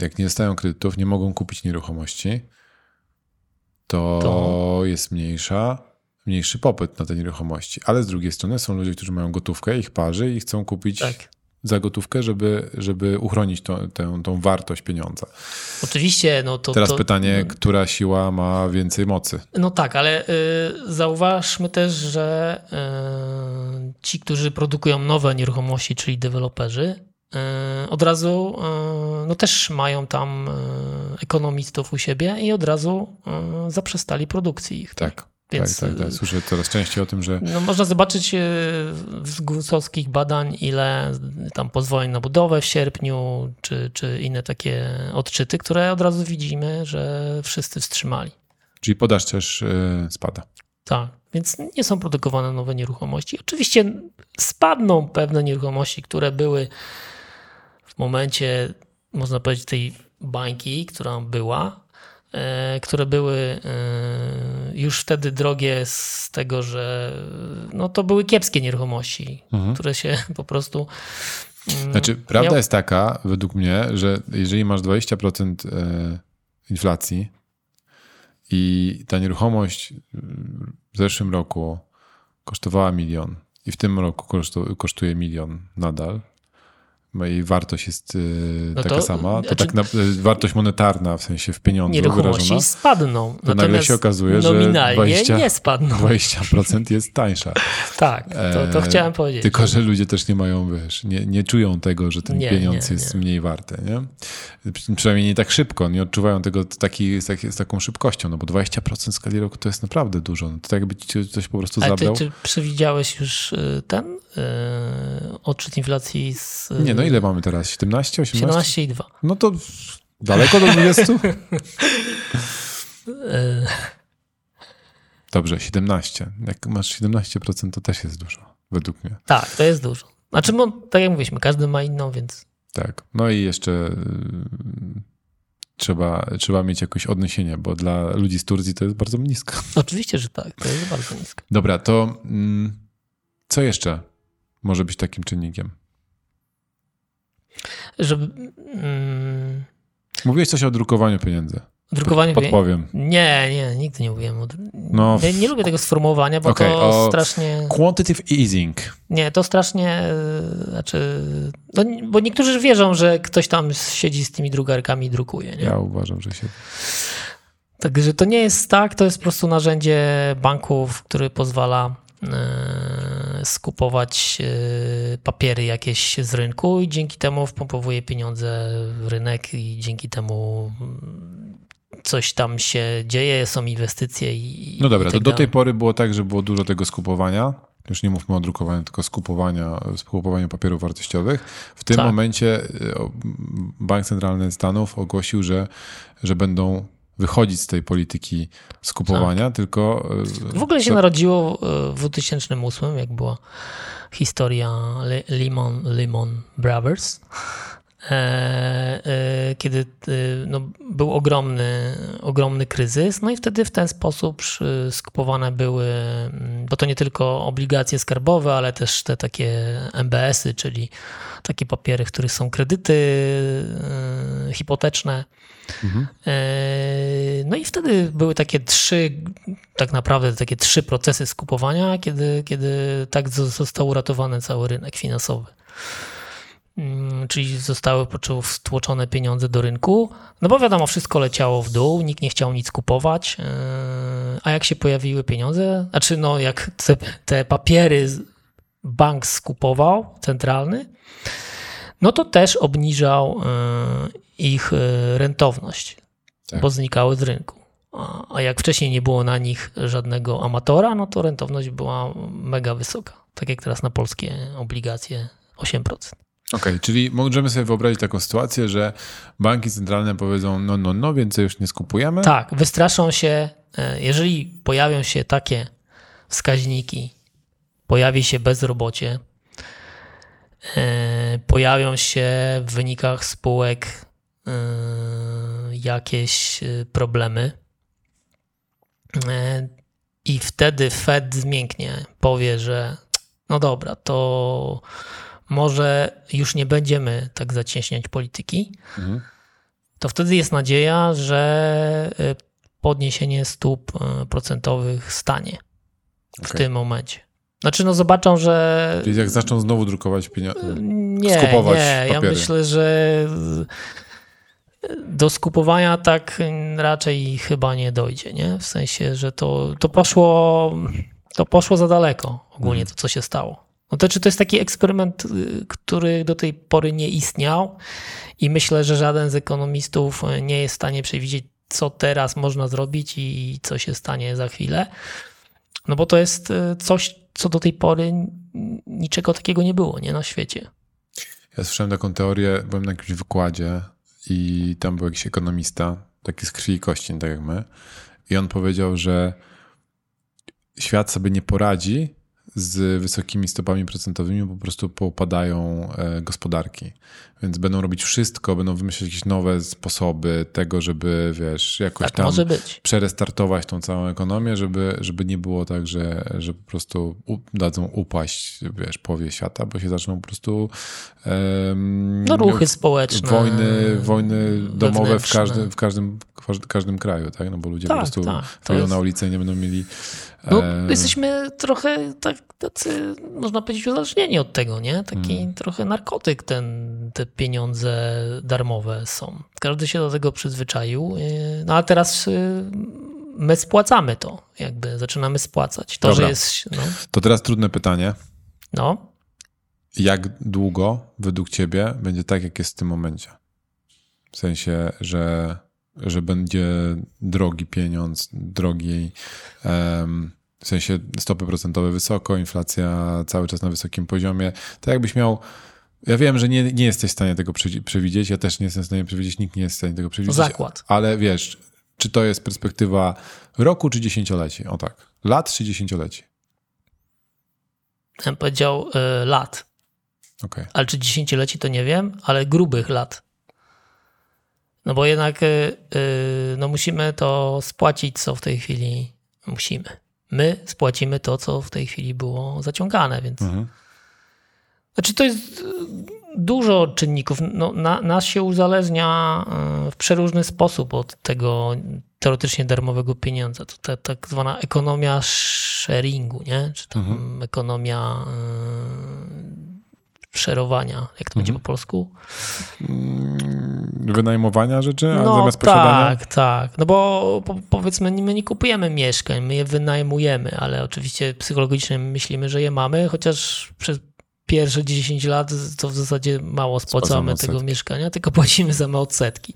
Jak nie dostają kredytów, nie mogą kupić nieruchomości, to, To- jest mniejsza, mniejszy popyt na te nieruchomości. Ale z drugiej strony są ludzie, którzy mają gotówkę, ich parzy i chcą kupić Tak. Za gotówkę, żeby, żeby uchronić to, tę, tą wartość pieniądza. Oczywiście, no to. Teraz to, pytanie, która siła ma więcej mocy? No tak, ale y, zauważmy też, że y, ci, którzy produkują nowe nieruchomości, czyli deweloperzy, y, od razu y, no też mają tam y, ekonomistów u siebie i od razu y, zaprzestali produkcji ich. Tak. Więc, tak, tak, tak. Słyszę coraz częściej o tym, że. No, można zobaczyć e, z gusowskich badań, ile tam pozwoleń na budowę w sierpniu, czy, czy inne takie odczyty, które od razu widzimy, że wszyscy wstrzymali. Czyli podaż też yy, spada. Tak, więc nie są produkowane nowe nieruchomości. Oczywiście spadną pewne nieruchomości, które były w momencie, można powiedzieć, tej bańki, która była, E, które były e, już wtedy drogie z tego, że no to były kiepskie nieruchomości, mhm. które się po prostu. Mm, znaczy, prawda miał... jest taka, według mnie, że jeżeli masz 20% e, inflacji i ta nieruchomość w zeszłym roku kosztowała milion i w tym roku kosztuje milion nadal, jej wartość jest y, no taka to, sama, to znaczy, tak na, y, wartość monetarna w sensie w pieniądzu nieruchomości wyrażona, spadną. To nagle się okazuje, że 20, nie spadną. 20% jest tańsza. tak, to, to e, chciałem powiedzieć. Tylko, że ludzie też nie mają, wiesz, nie, nie czują tego, że ten nie, pieniądz nie, jest nie. mniej warty. Nie? Przynajmniej nie tak szybko, nie odczuwają tego taki, z, taki, z taką szybkością, no bo 20% w skali roku to jest naprawdę dużo. No to tak jakby ci coś po prostu zabrał. A ty, czy przewidziałeś już y, ten yy, odczyt inflacji z... Nie, no ile mamy teraz? 17, 18? 17,2. No to daleko do 20? Dobrze, 17. Jak masz 17%, to też jest dużo, według mnie. Tak, to jest dużo. Znaczy, no, tak jak mówiliśmy, każdy ma inną, więc... Tak, no i jeszcze y, trzeba, trzeba mieć jakieś odniesienie, bo dla ludzi z Turcji to jest bardzo nisko. Oczywiście, że tak, to jest bardzo nisko. Dobra, to mm, co jeszcze może być takim czynnikiem? Żeby. Mm, Mówiłeś coś o drukowaniu pieniędzy. Drukowaniu Podpowiem. Nie, nie, nigdy nie mówiłem. No, nie, nie lubię tego sformułowania, bo okay, to strasznie. Quantitative easing. Nie, to strasznie. E, znaczy. No, bo niektórzy wierzą, że ktoś tam siedzi z tymi drukarkami i drukuje. Nie? Ja uważam, że się. Także to nie jest tak, to jest po prostu narzędzie banków, który pozwala E, skupować e, papiery jakieś z rynku i dzięki temu wpompowuje pieniądze w rynek i dzięki temu mm, coś tam się dzieje, są inwestycje i. No dobra, i tak to do tej pory było tak, że było dużo tego skupowania. Już nie mówmy o drukowaniu, tylko skupowania, skupowaniu papierów wartościowych. W tym tak. momencie e, Bank Centralny Stanów ogłosił, że, że będą wychodzić z tej polityki skupowania, tak. tylko... E, w ogóle się narodziło e, w 2008, jak była historia Lehman, Lehman Brothers, e, kiedy no, był ogromny, ogromny kryzys, no i wtedy w ten sposób skupowane były, mm, bo to nie tylko obligacje skarbowe, ale też te takie MBS-y, czyli takie papiery, w których są kredyty hipoteczne, Mhm. No i wtedy były takie trzy, tak naprawdę takie trzy procesy skupowania, kiedy, kiedy tak został uratowany cały rynek finansowy. Mm, czyli zostały wtłoczone pieniądze do rynku, no bo wiadomo, wszystko leciało w dół, nikt nie chciał nic kupować, e, a jak się pojawiły pieniądze, znaczy no jak te, te papiery bank skupował, centralny, no to też obniżał e, ich e, rentowność, tak. bo znikały z rynku. A jak wcześniej nie było na nich żadnego amatora, no to rentowność była mega wysoka. Tak jak teraz na polskie obligacje 8%. Okej, okay, czyli możemy sobie wyobrazić taką sytuację, że banki centralne powiedzą, no, no, no, więcej już nie skupujemy. Tak, wystraszą się, e, jeżeli pojawią się takie wskaźniki, pojawi się bezrobocie, e, pojawią się w wynikach spółek Y, jakieś problemy. I wtedy Fed zmięknie, powie, że no dobra, to może już nie będziemy tak zacieśniać polityki. Mhm. To wtedy jest nadzieja, że podniesienie stóp procentowych stanie w okay. tym momencie. Znaczy, no zobaczą, że. Czyli jak zaczną znowu drukować pieniądze, Nie, skupować nie. Ja papiery. myślę, że do skupowania tak raczej chyba nie dojdzie, nie? W sensie, że to, to poszło to poszło za daleko ogólnie Mhm. to, co się stało. No to czy to jest taki eksperyment, y, który do tej pory nie istniał i myślę, że żaden z ekonomistów nie jest w stanie przewidzieć, co teraz można zrobić i co się stanie za chwilę. No bo to jest y, coś, co do tej pory niczego takiego nie było, nie na świecie. Ja słyszałem taką teorię, byłem na jakimś wykładzie i tam był jakiś ekonomista, taki z krwi i kości, tak jak my. I on powiedział, że świat sobie nie poradzi z wysokimi stopami procentowymi, po prostu poupadają e, gospodarki. Więc będą robić wszystko, będą wymyślać jakieś nowe sposoby tego, żeby, wiesz, jakoś Tak tam przerestartować tą całą ekonomię, żeby, żeby nie było tak, że, że po prostu dadzą upaść, wiesz, połowie świata, bo się zaczną po prostu em, No ruchy społeczne. wojny, wojny domowe w każdym, w każdym, w każdym kraju, tak? No bo ludzie Tak, po prostu tak, jest- na ulicę i nie będą mieli No, e, jesteśmy trochę tak, tacy, można powiedzieć, uzależnieni od tego, nie? Taki Hmm. trochę narkotyk, ten, te pieniądze darmowe są. Każdy się do tego przyzwyczaił, yy, no a teraz yy, my spłacamy to, jakby zaczynamy spłacać. To, Dobra. że jest, no, To teraz trudne pytanie. no, Jak długo według ciebie będzie tak, jak jest w tym momencie? W sensie, że, że będzie drogi pieniądz, drogi, w sensie stopy procentowe wysoko, inflacja cały czas na wysokim poziomie. Tak jakbyś miał. Ja wiem, że nie, nie jesteś w stanie tego przewi- przewidzieć. Ja też nie jestem w stanie przewidzieć, nikt nie jest w stanie tego przewidzieć. Zakład. Ale wiesz, czy to jest perspektywa roku czy dziesięcioleci? O tak. Lat czy dziesięcioleci? ja bym powiedział yy, lat. Okej. Ale czy dziesięcioleci to nie wiem, ale grubych lat. No bo jednak y, y, no musimy to spłacić, co w tej chwili musimy. My spłacimy to, co w tej chwili było zaciągane, więc. Mhm. Znaczy, to jest dużo czynników. No, na, nas się uzależnia y, w przeróżny sposób od tego teoretycznie darmowego pieniądza. To ta, tak zwana ekonomia sharingu, nie? Czy tam ekonomia y, szerowania, jak to będzie po polsku? Mm, Wynajmowania rzeczy, a No zamiast posiadania? tak, tak. No bo po, powiedzmy, my nie kupujemy mieszkań, my je wynajmujemy, ale oczywiście psychologicznie myślimy, że je mamy, chociaż przez pierwsze 10 lat to w zasadzie mało Spłacamy tego mieszkania, tylko płacimy same odsetki.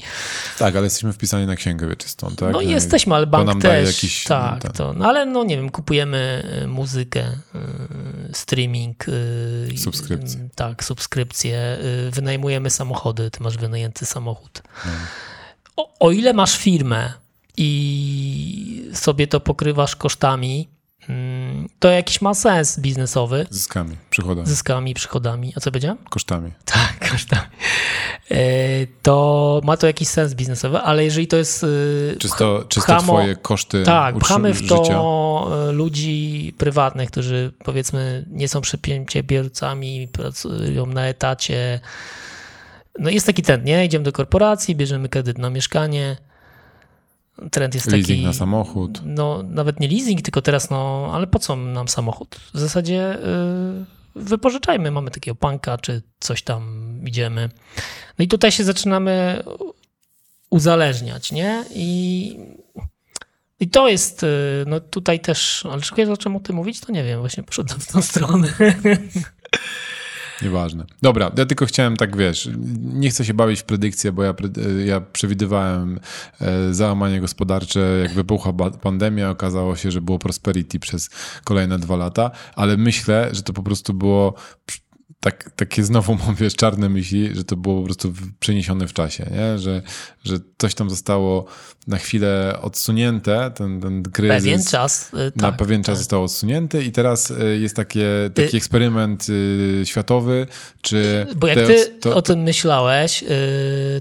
Tak, ale jesteśmy wpisani na księgę wieczystą, tak? no jesteśmy, ale bank nam też. jakiś- tak, ten- to, no ale no nie wiem, kupujemy y, muzykę, y, streaming. y, Subskrypcje. y, Tak, subskrypcje. Wynajmujemy samochody, ty masz wynajęty samochód. No. O, o ile masz firmę i sobie to pokrywasz kosztami, mm, to jakiś ma sens biznesowy, Zyskami, przychodami, zyskami, przychodami. A co powiedziałem? kosztami. Tak, kosztami. E, To ma to jakiś sens biznesowy, ale jeżeli to jest. y, Czysto, czysto pchamo- twoje koszty tak, pchamy w życia. to e, ludzi prywatnych, którzy powiedzmy nie są przedsiębiorcami, pracują na etacie. No jest taki trend, nie? Idziemy do korporacji, bierzemy kredyt na mieszkanie. Trend jest Leasing taki. na samochód. No nawet nie leasing, tylko teraz, no ale po co nam samochód? W zasadzie y, wypożyczajmy, mamy takiego panka, czy coś tam idziemy. No i tutaj się zaczynamy uzależniać, nie? I, i to jest, y, no tutaj też, ale czy ja zacząłem o tym mówić, to nie wiem, właśnie poszedłem w tą stronę. Nieważne. Dobra, ja tylko chciałem tak, wiesz, nie chcę się bawić w predykcję, bo ja, ja przewidywałem e, załamanie gospodarcze, jak wybuchła pandemia, okazało się, że było prosperity przez kolejne dwa lata, ale myślę, że to po prostu było tak, takie znowu mam, wiesz, czarne myśli, że to było po prostu przeniesione w czasie, nie? Że, że coś tam zostało na chwilę odsunięte, ten, ten kryzys. Pewien czas. y, na tak, pewien czas tak. został odsunięty i teraz y, jest takie, taki Y- eksperyment y, światowy, czy... Bo jak ty to- o tym myślałeś,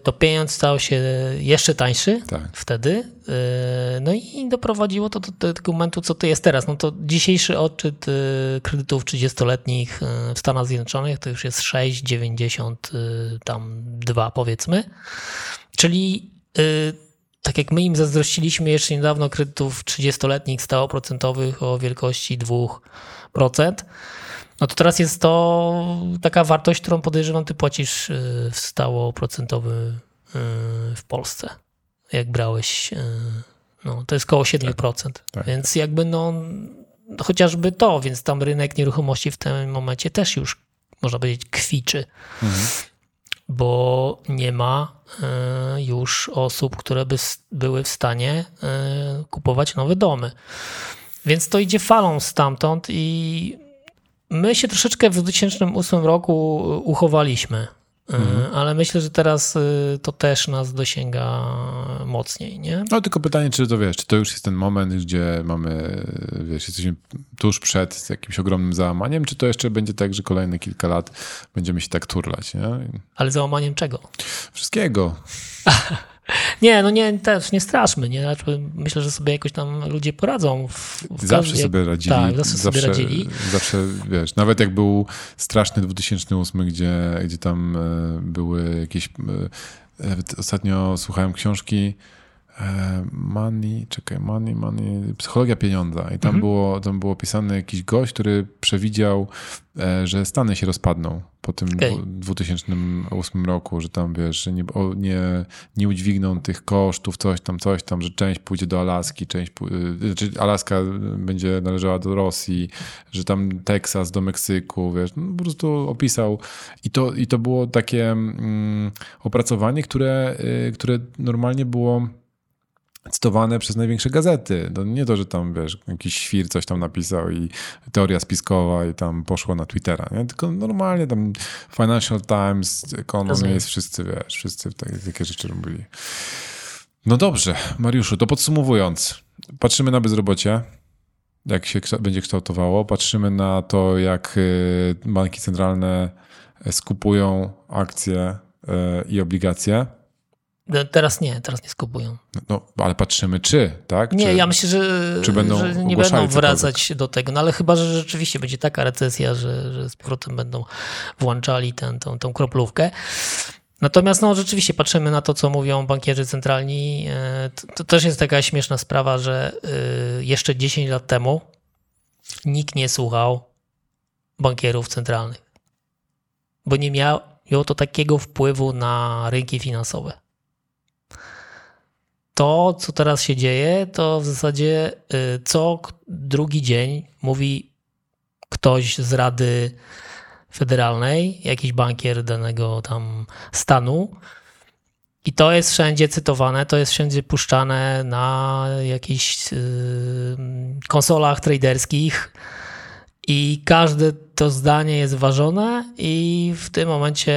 to pieniądz stał się jeszcze tańszy Tak. wtedy. Y, No i doprowadziło to do, tego momentu, co to jest teraz. No to dzisiejszy odczyt y, kredytów 30-letnich y, w Stanach Zjednoczonych to już jest 6,90 y, tam 2 powiedzmy. Czyli tak jak my im zazdrościliśmy jeszcze niedawno kredytów 30-letnich stałoprocentowych o wielkości 2%, no to teraz jest to taka wartość, którą podejrzewam, ty płacisz w stałoprocentowy w Polsce, jak brałeś. Y, no, to jest około 7%. Tak. Więc jakby no, chociażby to, więc tam rynek nieruchomości w tym momencie też już, można powiedzieć, kwiczy. Mhm. Bo nie ma już osób, które by były w stanie kupować nowe domy. Więc to idzie falą stamtąd i My się troszeczkę w 2008 roku uchowaliśmy, mhm. ale myślę, że teraz y, to też nas dosięga mocniej, nie? No tylko pytanie, czy to wiesz, czy to już jest ten moment, gdzie mamy, wiesz, jesteśmy tuż przed jakimś ogromnym załamaniem, czy to jeszcze będzie tak, że kolejne kilka lat będziemy się tak turlać, nie? Ale załamaniem czego? Wszystkiego. Nie, no nie, też nie straszmy, nie? Znaczy, myślę, że sobie jakoś tam ludzie poradzą. W, w zawsze sobie radzili. Tak, zawsze, zawsze, sobie radzili. Zawsze, wiesz, nawet jak był straszny 2008, gdzie, gdzie tam e, były jakieś... E, ostatnio słuchałem książki E, money, czekaj, money, money, psychologia pieniądza. I tam, mhm. było, tam było opisany jakiś gość, który przewidział, e, że Stany się rozpadną po tym okay. 2008 roku, że tam wiesz, że nie, nie, nie udźwigną tych kosztów, coś tam, coś tam, że część pójdzie do Alaski, część, e, znaczy Alaska będzie należała do Rosji, że tam Teksas do Meksyku, wiesz, no, po prostu opisał. I to, i to było takie mm, opracowanie, które, które normalnie było cytowane przez największe gazety. To nie to, że tam, wiesz, jakiś świr coś tam napisał i teoria spiskowa i tam poszło na Twittera, nie? Tylko normalnie tam Financial Times, Economist, wszyscy, wiesz, wszyscy takie, takie rzeczy robili. No dobrze, Mariuszu, to podsumowując. Patrzymy na bezrobocie, jak się będzie kształtowało. Patrzymy na to, jak y, banki centralne skupują akcje y, i obligacje no, teraz nie, teraz nie skupują. No, ale patrzymy czy, tak? Nie, czy, ja myślę, że, czy będą że nie będą wracać cokolwiek? do tego. No ale chyba, że rzeczywiście będzie taka recesja, że, że z powrotem będą włączali tę, tą, tą kroplówkę. Natomiast no, rzeczywiście patrzymy na to, co mówią bankierzy centralni. E, to, to też jest taka śmieszna sprawa, że e, jeszcze 10 lat temu nikt nie słuchał bankierów centralnych, bo nie miało to takiego wpływu na rynki finansowe to, co teraz się dzieje, to w zasadzie y, co drugi dzień mówi ktoś z Rady Federalnej, jakiś bankier danego tam stanu. I to jest wszędzie cytowane, to jest wszędzie puszczane na jakichś yy, konsolach traderskich i każde to zdanie jest ważone i w tym momencie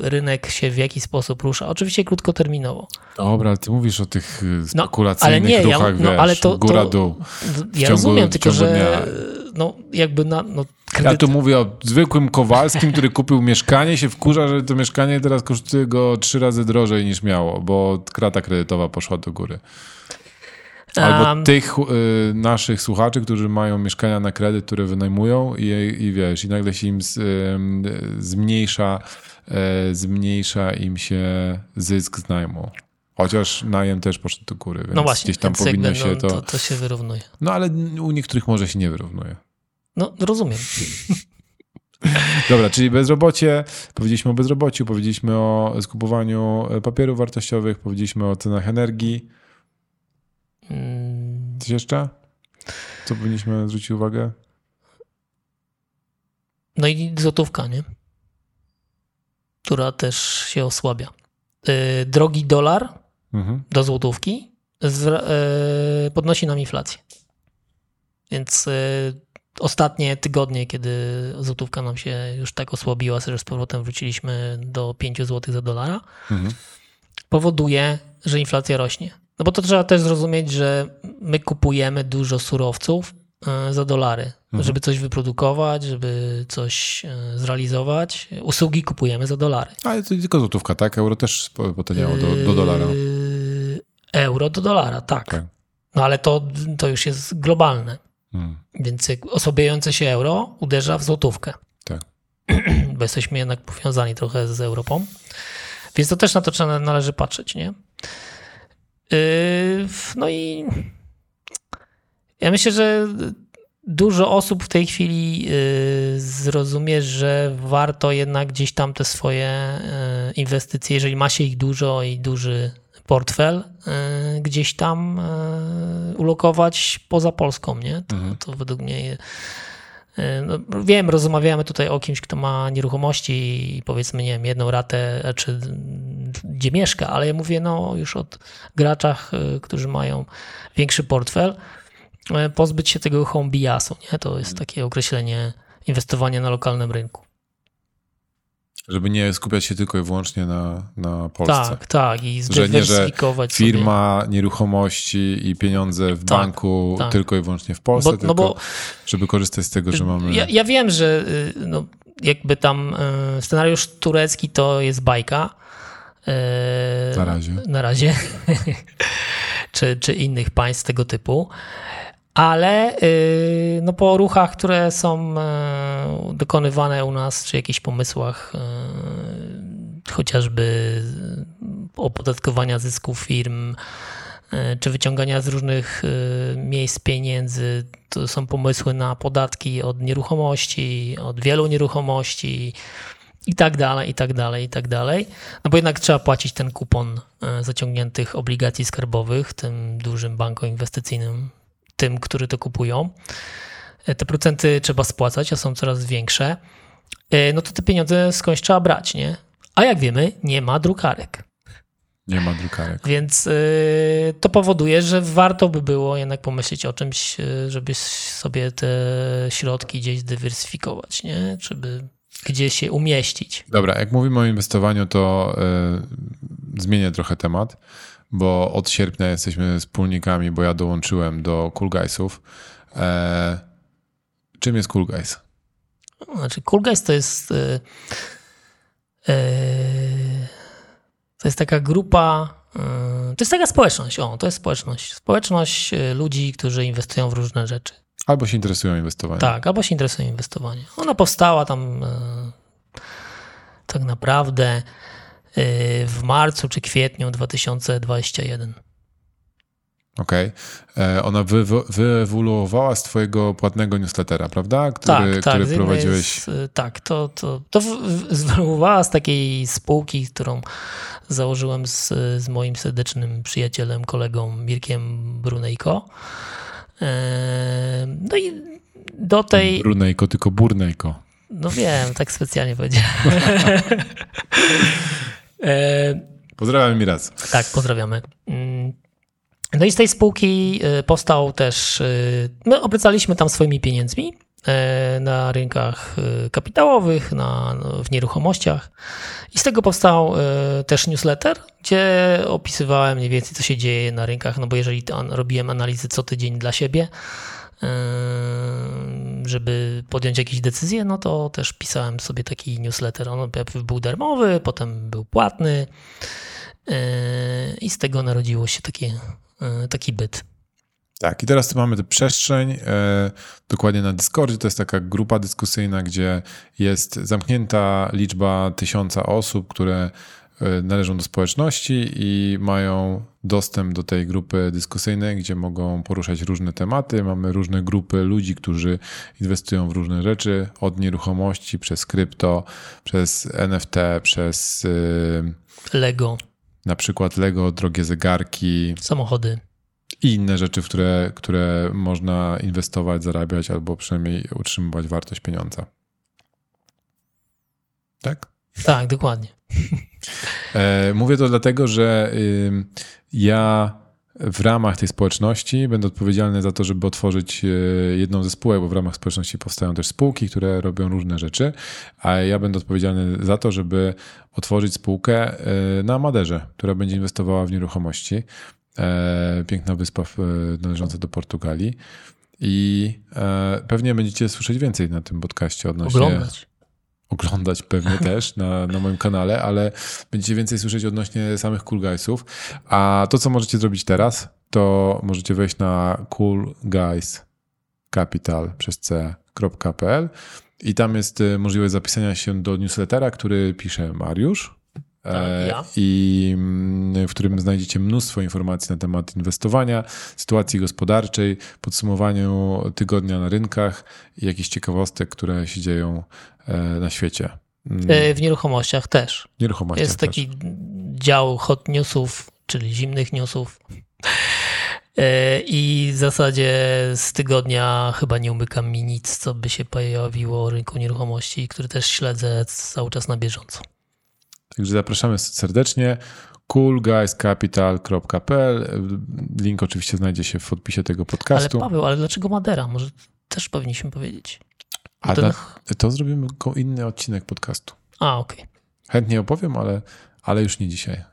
rynek się w jakiś sposób rusza. Oczywiście krótkoterminowo. Dobra, ale ty mówisz o tych spekulacyjnych no, ale nie, ruchach, ja, no, ale to, góra, dół. Ja ciągu, rozumiem, tylko że dnia. no jakby na... No, kredyt... Ja tu mówię o zwykłym Kowalskim, który kupił mieszkanie, się wkurza, że to mieszkanie teraz kosztuje go trzy razy drożej niż miało, bo krata kredytowa poszła do góry. Albo um, tych y, naszych słuchaczy, którzy mają mieszkania na kredyt, które wynajmują i, i wiesz, i nagle się im z, y, zmniejsza, y, zmniejsza im się zysk z najmu. Chociaż najem też poszedł do góry, więc no właśnie, gdzieś tam powinno jakby, się no, to... to... To się wyrównuje. No ale u niektórych może się nie wyrównuje. No rozumiem. Dobra, czyli bezrobocie, powiedzieliśmy o bezrobociu, powiedzieliśmy o skupowaniu papierów wartościowych, powiedzieliśmy o cenach energii. Hmm. Coś jeszcze? Co powinniśmy zwrócić uwagę? No i złotówka, nie? Która też się osłabia. Y, drogi dolar mhm. do złotówki y, podnosi nam inflację. Więc y, ostatnie tygodnie, kiedy złotówka nam się już tak osłabiła, że z powrotem wróciliśmy do 5 zł za dolara, mhm. powoduje, że inflacja rośnie. No bo to trzeba też zrozumieć, że my kupujemy dużo surowców e, za dolary, mhm. żeby coś wyprodukować, żeby coś e, zrealizować. Usługi kupujemy za dolary. Ale to nie tylko złotówka, tak? Euro też potaniało do, do dolara. Yy, euro do dolara, tak. tak. No ale to, to już jest globalne. Hmm. Więc osłabiające się euro uderza w złotówkę. Tak. Bo jesteśmy jednak powiązani trochę z Europą. Więc to też na to należy patrzeć, nie? No i ja myślę, że dużo osób w tej chwili zrozumie, że warto jednak gdzieś tam te swoje inwestycje, jeżeli ma się ich dużo i duży portfel gdzieś tam ulokować poza Polską, nie? To, mhm. to według mnie no, wiem, rozmawiamy tutaj o kimś, kto ma nieruchomości i powiedzmy, nie wiem, jedną ratę, czy gdzie mieszka, ale ja mówię no już o graczach, e, którzy mają większy portfel, e, pozbyć się tego home biasu, nie? To jest takie określenie inwestowania na lokalnym rynku. Żeby nie skupiać się tylko i wyłącznie na, na Polsce. Tak, tak. I zdywersyfikować że nie, że firma, sobie. nieruchomości i pieniądze w tak, banku tak. tylko i wyłącznie w Polsce, bo, tylko no bo, żeby korzystać z tego, że mamy... Ja, ja wiem, że y, no, jakby tam y, scenariusz turecki to jest bajka. Y, na razie. Na razie. czy, czy innych państw tego typu ale y, no po ruchach, które są e, dokonywane u nas, czy jakichś pomysłach e, chociażby opodatkowania zysków firm, e, czy wyciągania z różnych miejsc pieniędzy, to są pomysły na podatki od nieruchomości, od wielu nieruchomości i tak dalej, i tak dalej, i tak dalej. No bo jednak trzeba płacić ten kupon zaciągniętych obligacji skarbowych tym dużym bankom inwestycyjnym tym, którzy to kupują. E, te procenty trzeba spłacać, a są coraz większe. E, no to te pieniądze skądś trzeba brać, nie? A jak wiemy, nie ma drukarek. Nie ma drukarek. Więc y, to powoduje, że warto by było jednak pomyśleć o czymś, żeby sobie te środki gdzieś zdywersyfikować, nie? Żeby gdzieś się umieścić. Dobra, jak mówimy o inwestowaniu, to y, zmienię trochę temat bo od sierpnia jesteśmy wspólnikami, bo ja dołączyłem do Cool Guysów. E, czym jest Cool Guys? Znaczy, Cool Guys to jest. E, e, to jest taka grupa. E, to jest taka społeczność. O, to jest społeczność. Społeczność ludzi, którzy inwestują w różne rzeczy. Albo się interesują inwestowaniem. Tak, albo się interesują inwestowaniem. Ona powstała tam tak naprawdę w marcu czy kwietniu 2021. Okej. Okay. E, ona wy, wyewoluowała z twojego płatnego newslettera, prawda? Który, tak, tak. który prowadziłeś. Z, tak, to, to, to wyewoluowała z takiej spółki, którą założyłem z, z moim serdecznym przyjacielem, kolegą Mirkiem Brunejko. E, no i do tej... Brunejko, tylko Burnejko. No wiem, tak specjalnie powiedziałem. E, Pozdrawiamy mi raz. Tak, pozdrawiamy. Mm. No i z tej spółki e, powstał też, e, my obracaliśmy tam swoimi pieniędzmi na rynkach kapitałowych, na, no, w nieruchomościach. I z tego powstał też newsletter, gdzie opisywałem mniej więcej, co się dzieje na rynkach, no bo jeżeli robiłem analizy co tydzień dla siebie, żeby podjąć jakieś decyzje, no to też pisałem sobie taki newsletter. On był darmowy, potem był płatny i z tego narodziło się taki, taki byt. Tak, i teraz tu mamy tę przestrzeń, e, dokładnie na Discordzie. To jest taka grupa dyskusyjna, gdzie jest zamknięta liczba tysiąca osób, które należą do społeczności i mają dostęp do tej grupy dyskusyjnej, gdzie mogą poruszać różne tematy. Mamy różne grupy ludzi, którzy inwestują w różne rzeczy, od nieruchomości przez krypto, przez NFT, przez e, Lego. Na przykład Lego, drogie zegarki, samochody i inne rzeczy, w które, które można inwestować, zarabiać albo przynajmniej utrzymywać wartość pieniądza. Tak? Tak, dokładnie. E, mówię to dlatego, że ja w ramach tej społeczności będę odpowiedzialny za to, żeby otworzyć e, jedną ze spółek, bo w ramach społeczności powstają też spółki, które robią różne rzeczy, a ja będę odpowiedzialny za to, żeby otworzyć spółkę e, na Maderze, która będzie inwestowała w nieruchomości. Piękna wyspa należąca do Portugalii. I pewnie będziecie słyszeć więcej na tym podcaście odnośnie. Oglądać oglądać pewnie też na, na moim kanale, ale będziecie więcej słyszeć odnośnie samych Cool Guysów. A to, co możecie zrobić teraz, to możecie wejść na coolguyscapital przez c.pl i tam jest y, możliwość zapisania się do newslettera, który pisze Mariusz e, ja. i mm, w którym znajdziecie mnóstwo informacji na temat inwestowania, sytuacji gospodarczej, podsumowaniu tygodnia na rynkach i jakichś ciekawostek, które się dzieją na świecie. Mm, E, W nieruchomościach też. Nieruchomości. Jest taki dział hot newsów, czyli zimnych newsów. E, I w zasadzie z tygodnia chyba nie umyka mi nic, co by się pojawiło o rynku nieruchomości, który też śledzę cały czas na bieżąco. Także zapraszamy serdecznie. coolguyscapital.pl Link oczywiście znajdzie się w podpisie tego Ale podcastu. Paweł, ale dlaczego Madera? Może też powinniśmy powiedzieć. A ten- to zrobimy inny odcinek podcastu. A, okej. Chętnie opowiem, ale, ale już nie dzisiaj.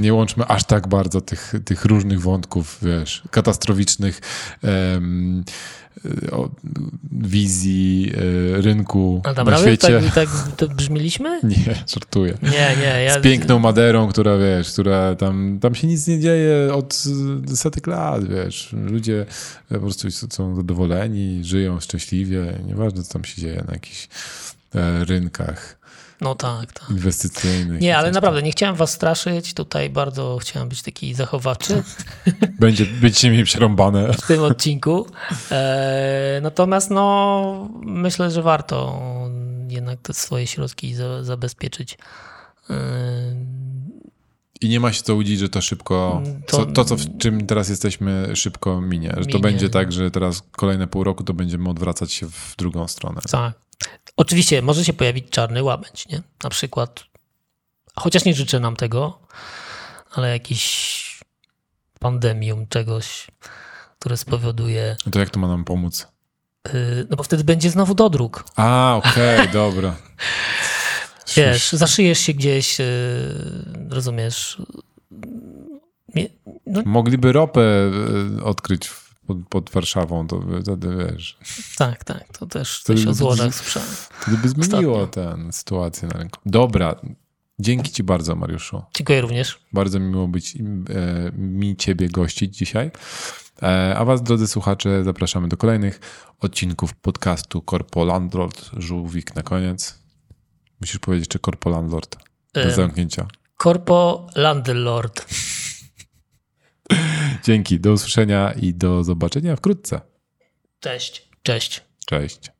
Nie łączmy aż tak bardzo tych, tych różnych wątków, wiesz, katastroficznych em, o, wizji e, rynku A na świecie. tak, tak to brzmieliśmy? Nie, żartuję. Nie, nie. Ja, Z piękną Maderą, która wiesz, która tam, tam się nic nie dzieje od setek lat, wiesz. Ludzie po prostu są zadowoleni, żyją szczęśliwie, nieważne co tam się dzieje na jakichś e, rynkach No tak, tak. inwestycyjnych. Nie, ale naprawdę nie chciałem was straszyć. Tutaj bardzo chciałem być taki zachowawczy tam. Będzie, będziecie mieli przerąbane. w tym odcinku. E, natomiast no, myślę, że warto jednak te swoje środki za, zabezpieczyć. E, I nie ma się co łudzić, że to szybko, To- co, to co w czym teraz jesteśmy, szybko minie. Że to Minie. będzie tak, że teraz kolejne pół roku to będziemy odwracać się w drugą stronę. tak. Oczywiście może się pojawić czarny łabędź, nie? Na przykład, chociaż nie życzę nam tego, ale jakiś pandemium czegoś, które spowoduje, To jak to ma nam pomóc? y, no bo wtedy będzie znowu dodruk. A, okej, dobra. Wiesz, zaszyjesz się gdzieś, y, rozumiesz. Nie, no Mogliby ropę odkryć pod, pod Warszawą, to wtedy wiesz. tak, tak, to też Wtedy coś o złożach słyszałem. Wtedy by zmieniło tę sytuację na rynku. Dobra, dzięki Ci bardzo, Mariuszu. Dziękuję również. Bardzo mi miło być e, mi Ciebie gościć dzisiaj. E, a Was, drodzy słuchacze, zapraszamy do kolejnych odcinków podcastu Corpo Landlord. Żółwik na koniec. Musisz powiedzieć, czy Corpo Landlord. Bez Em. zamknięcia. Corpo Landlord. Dzięki, do usłyszenia i do zobaczenia wkrótce. Cześć. Cześć. Cześć.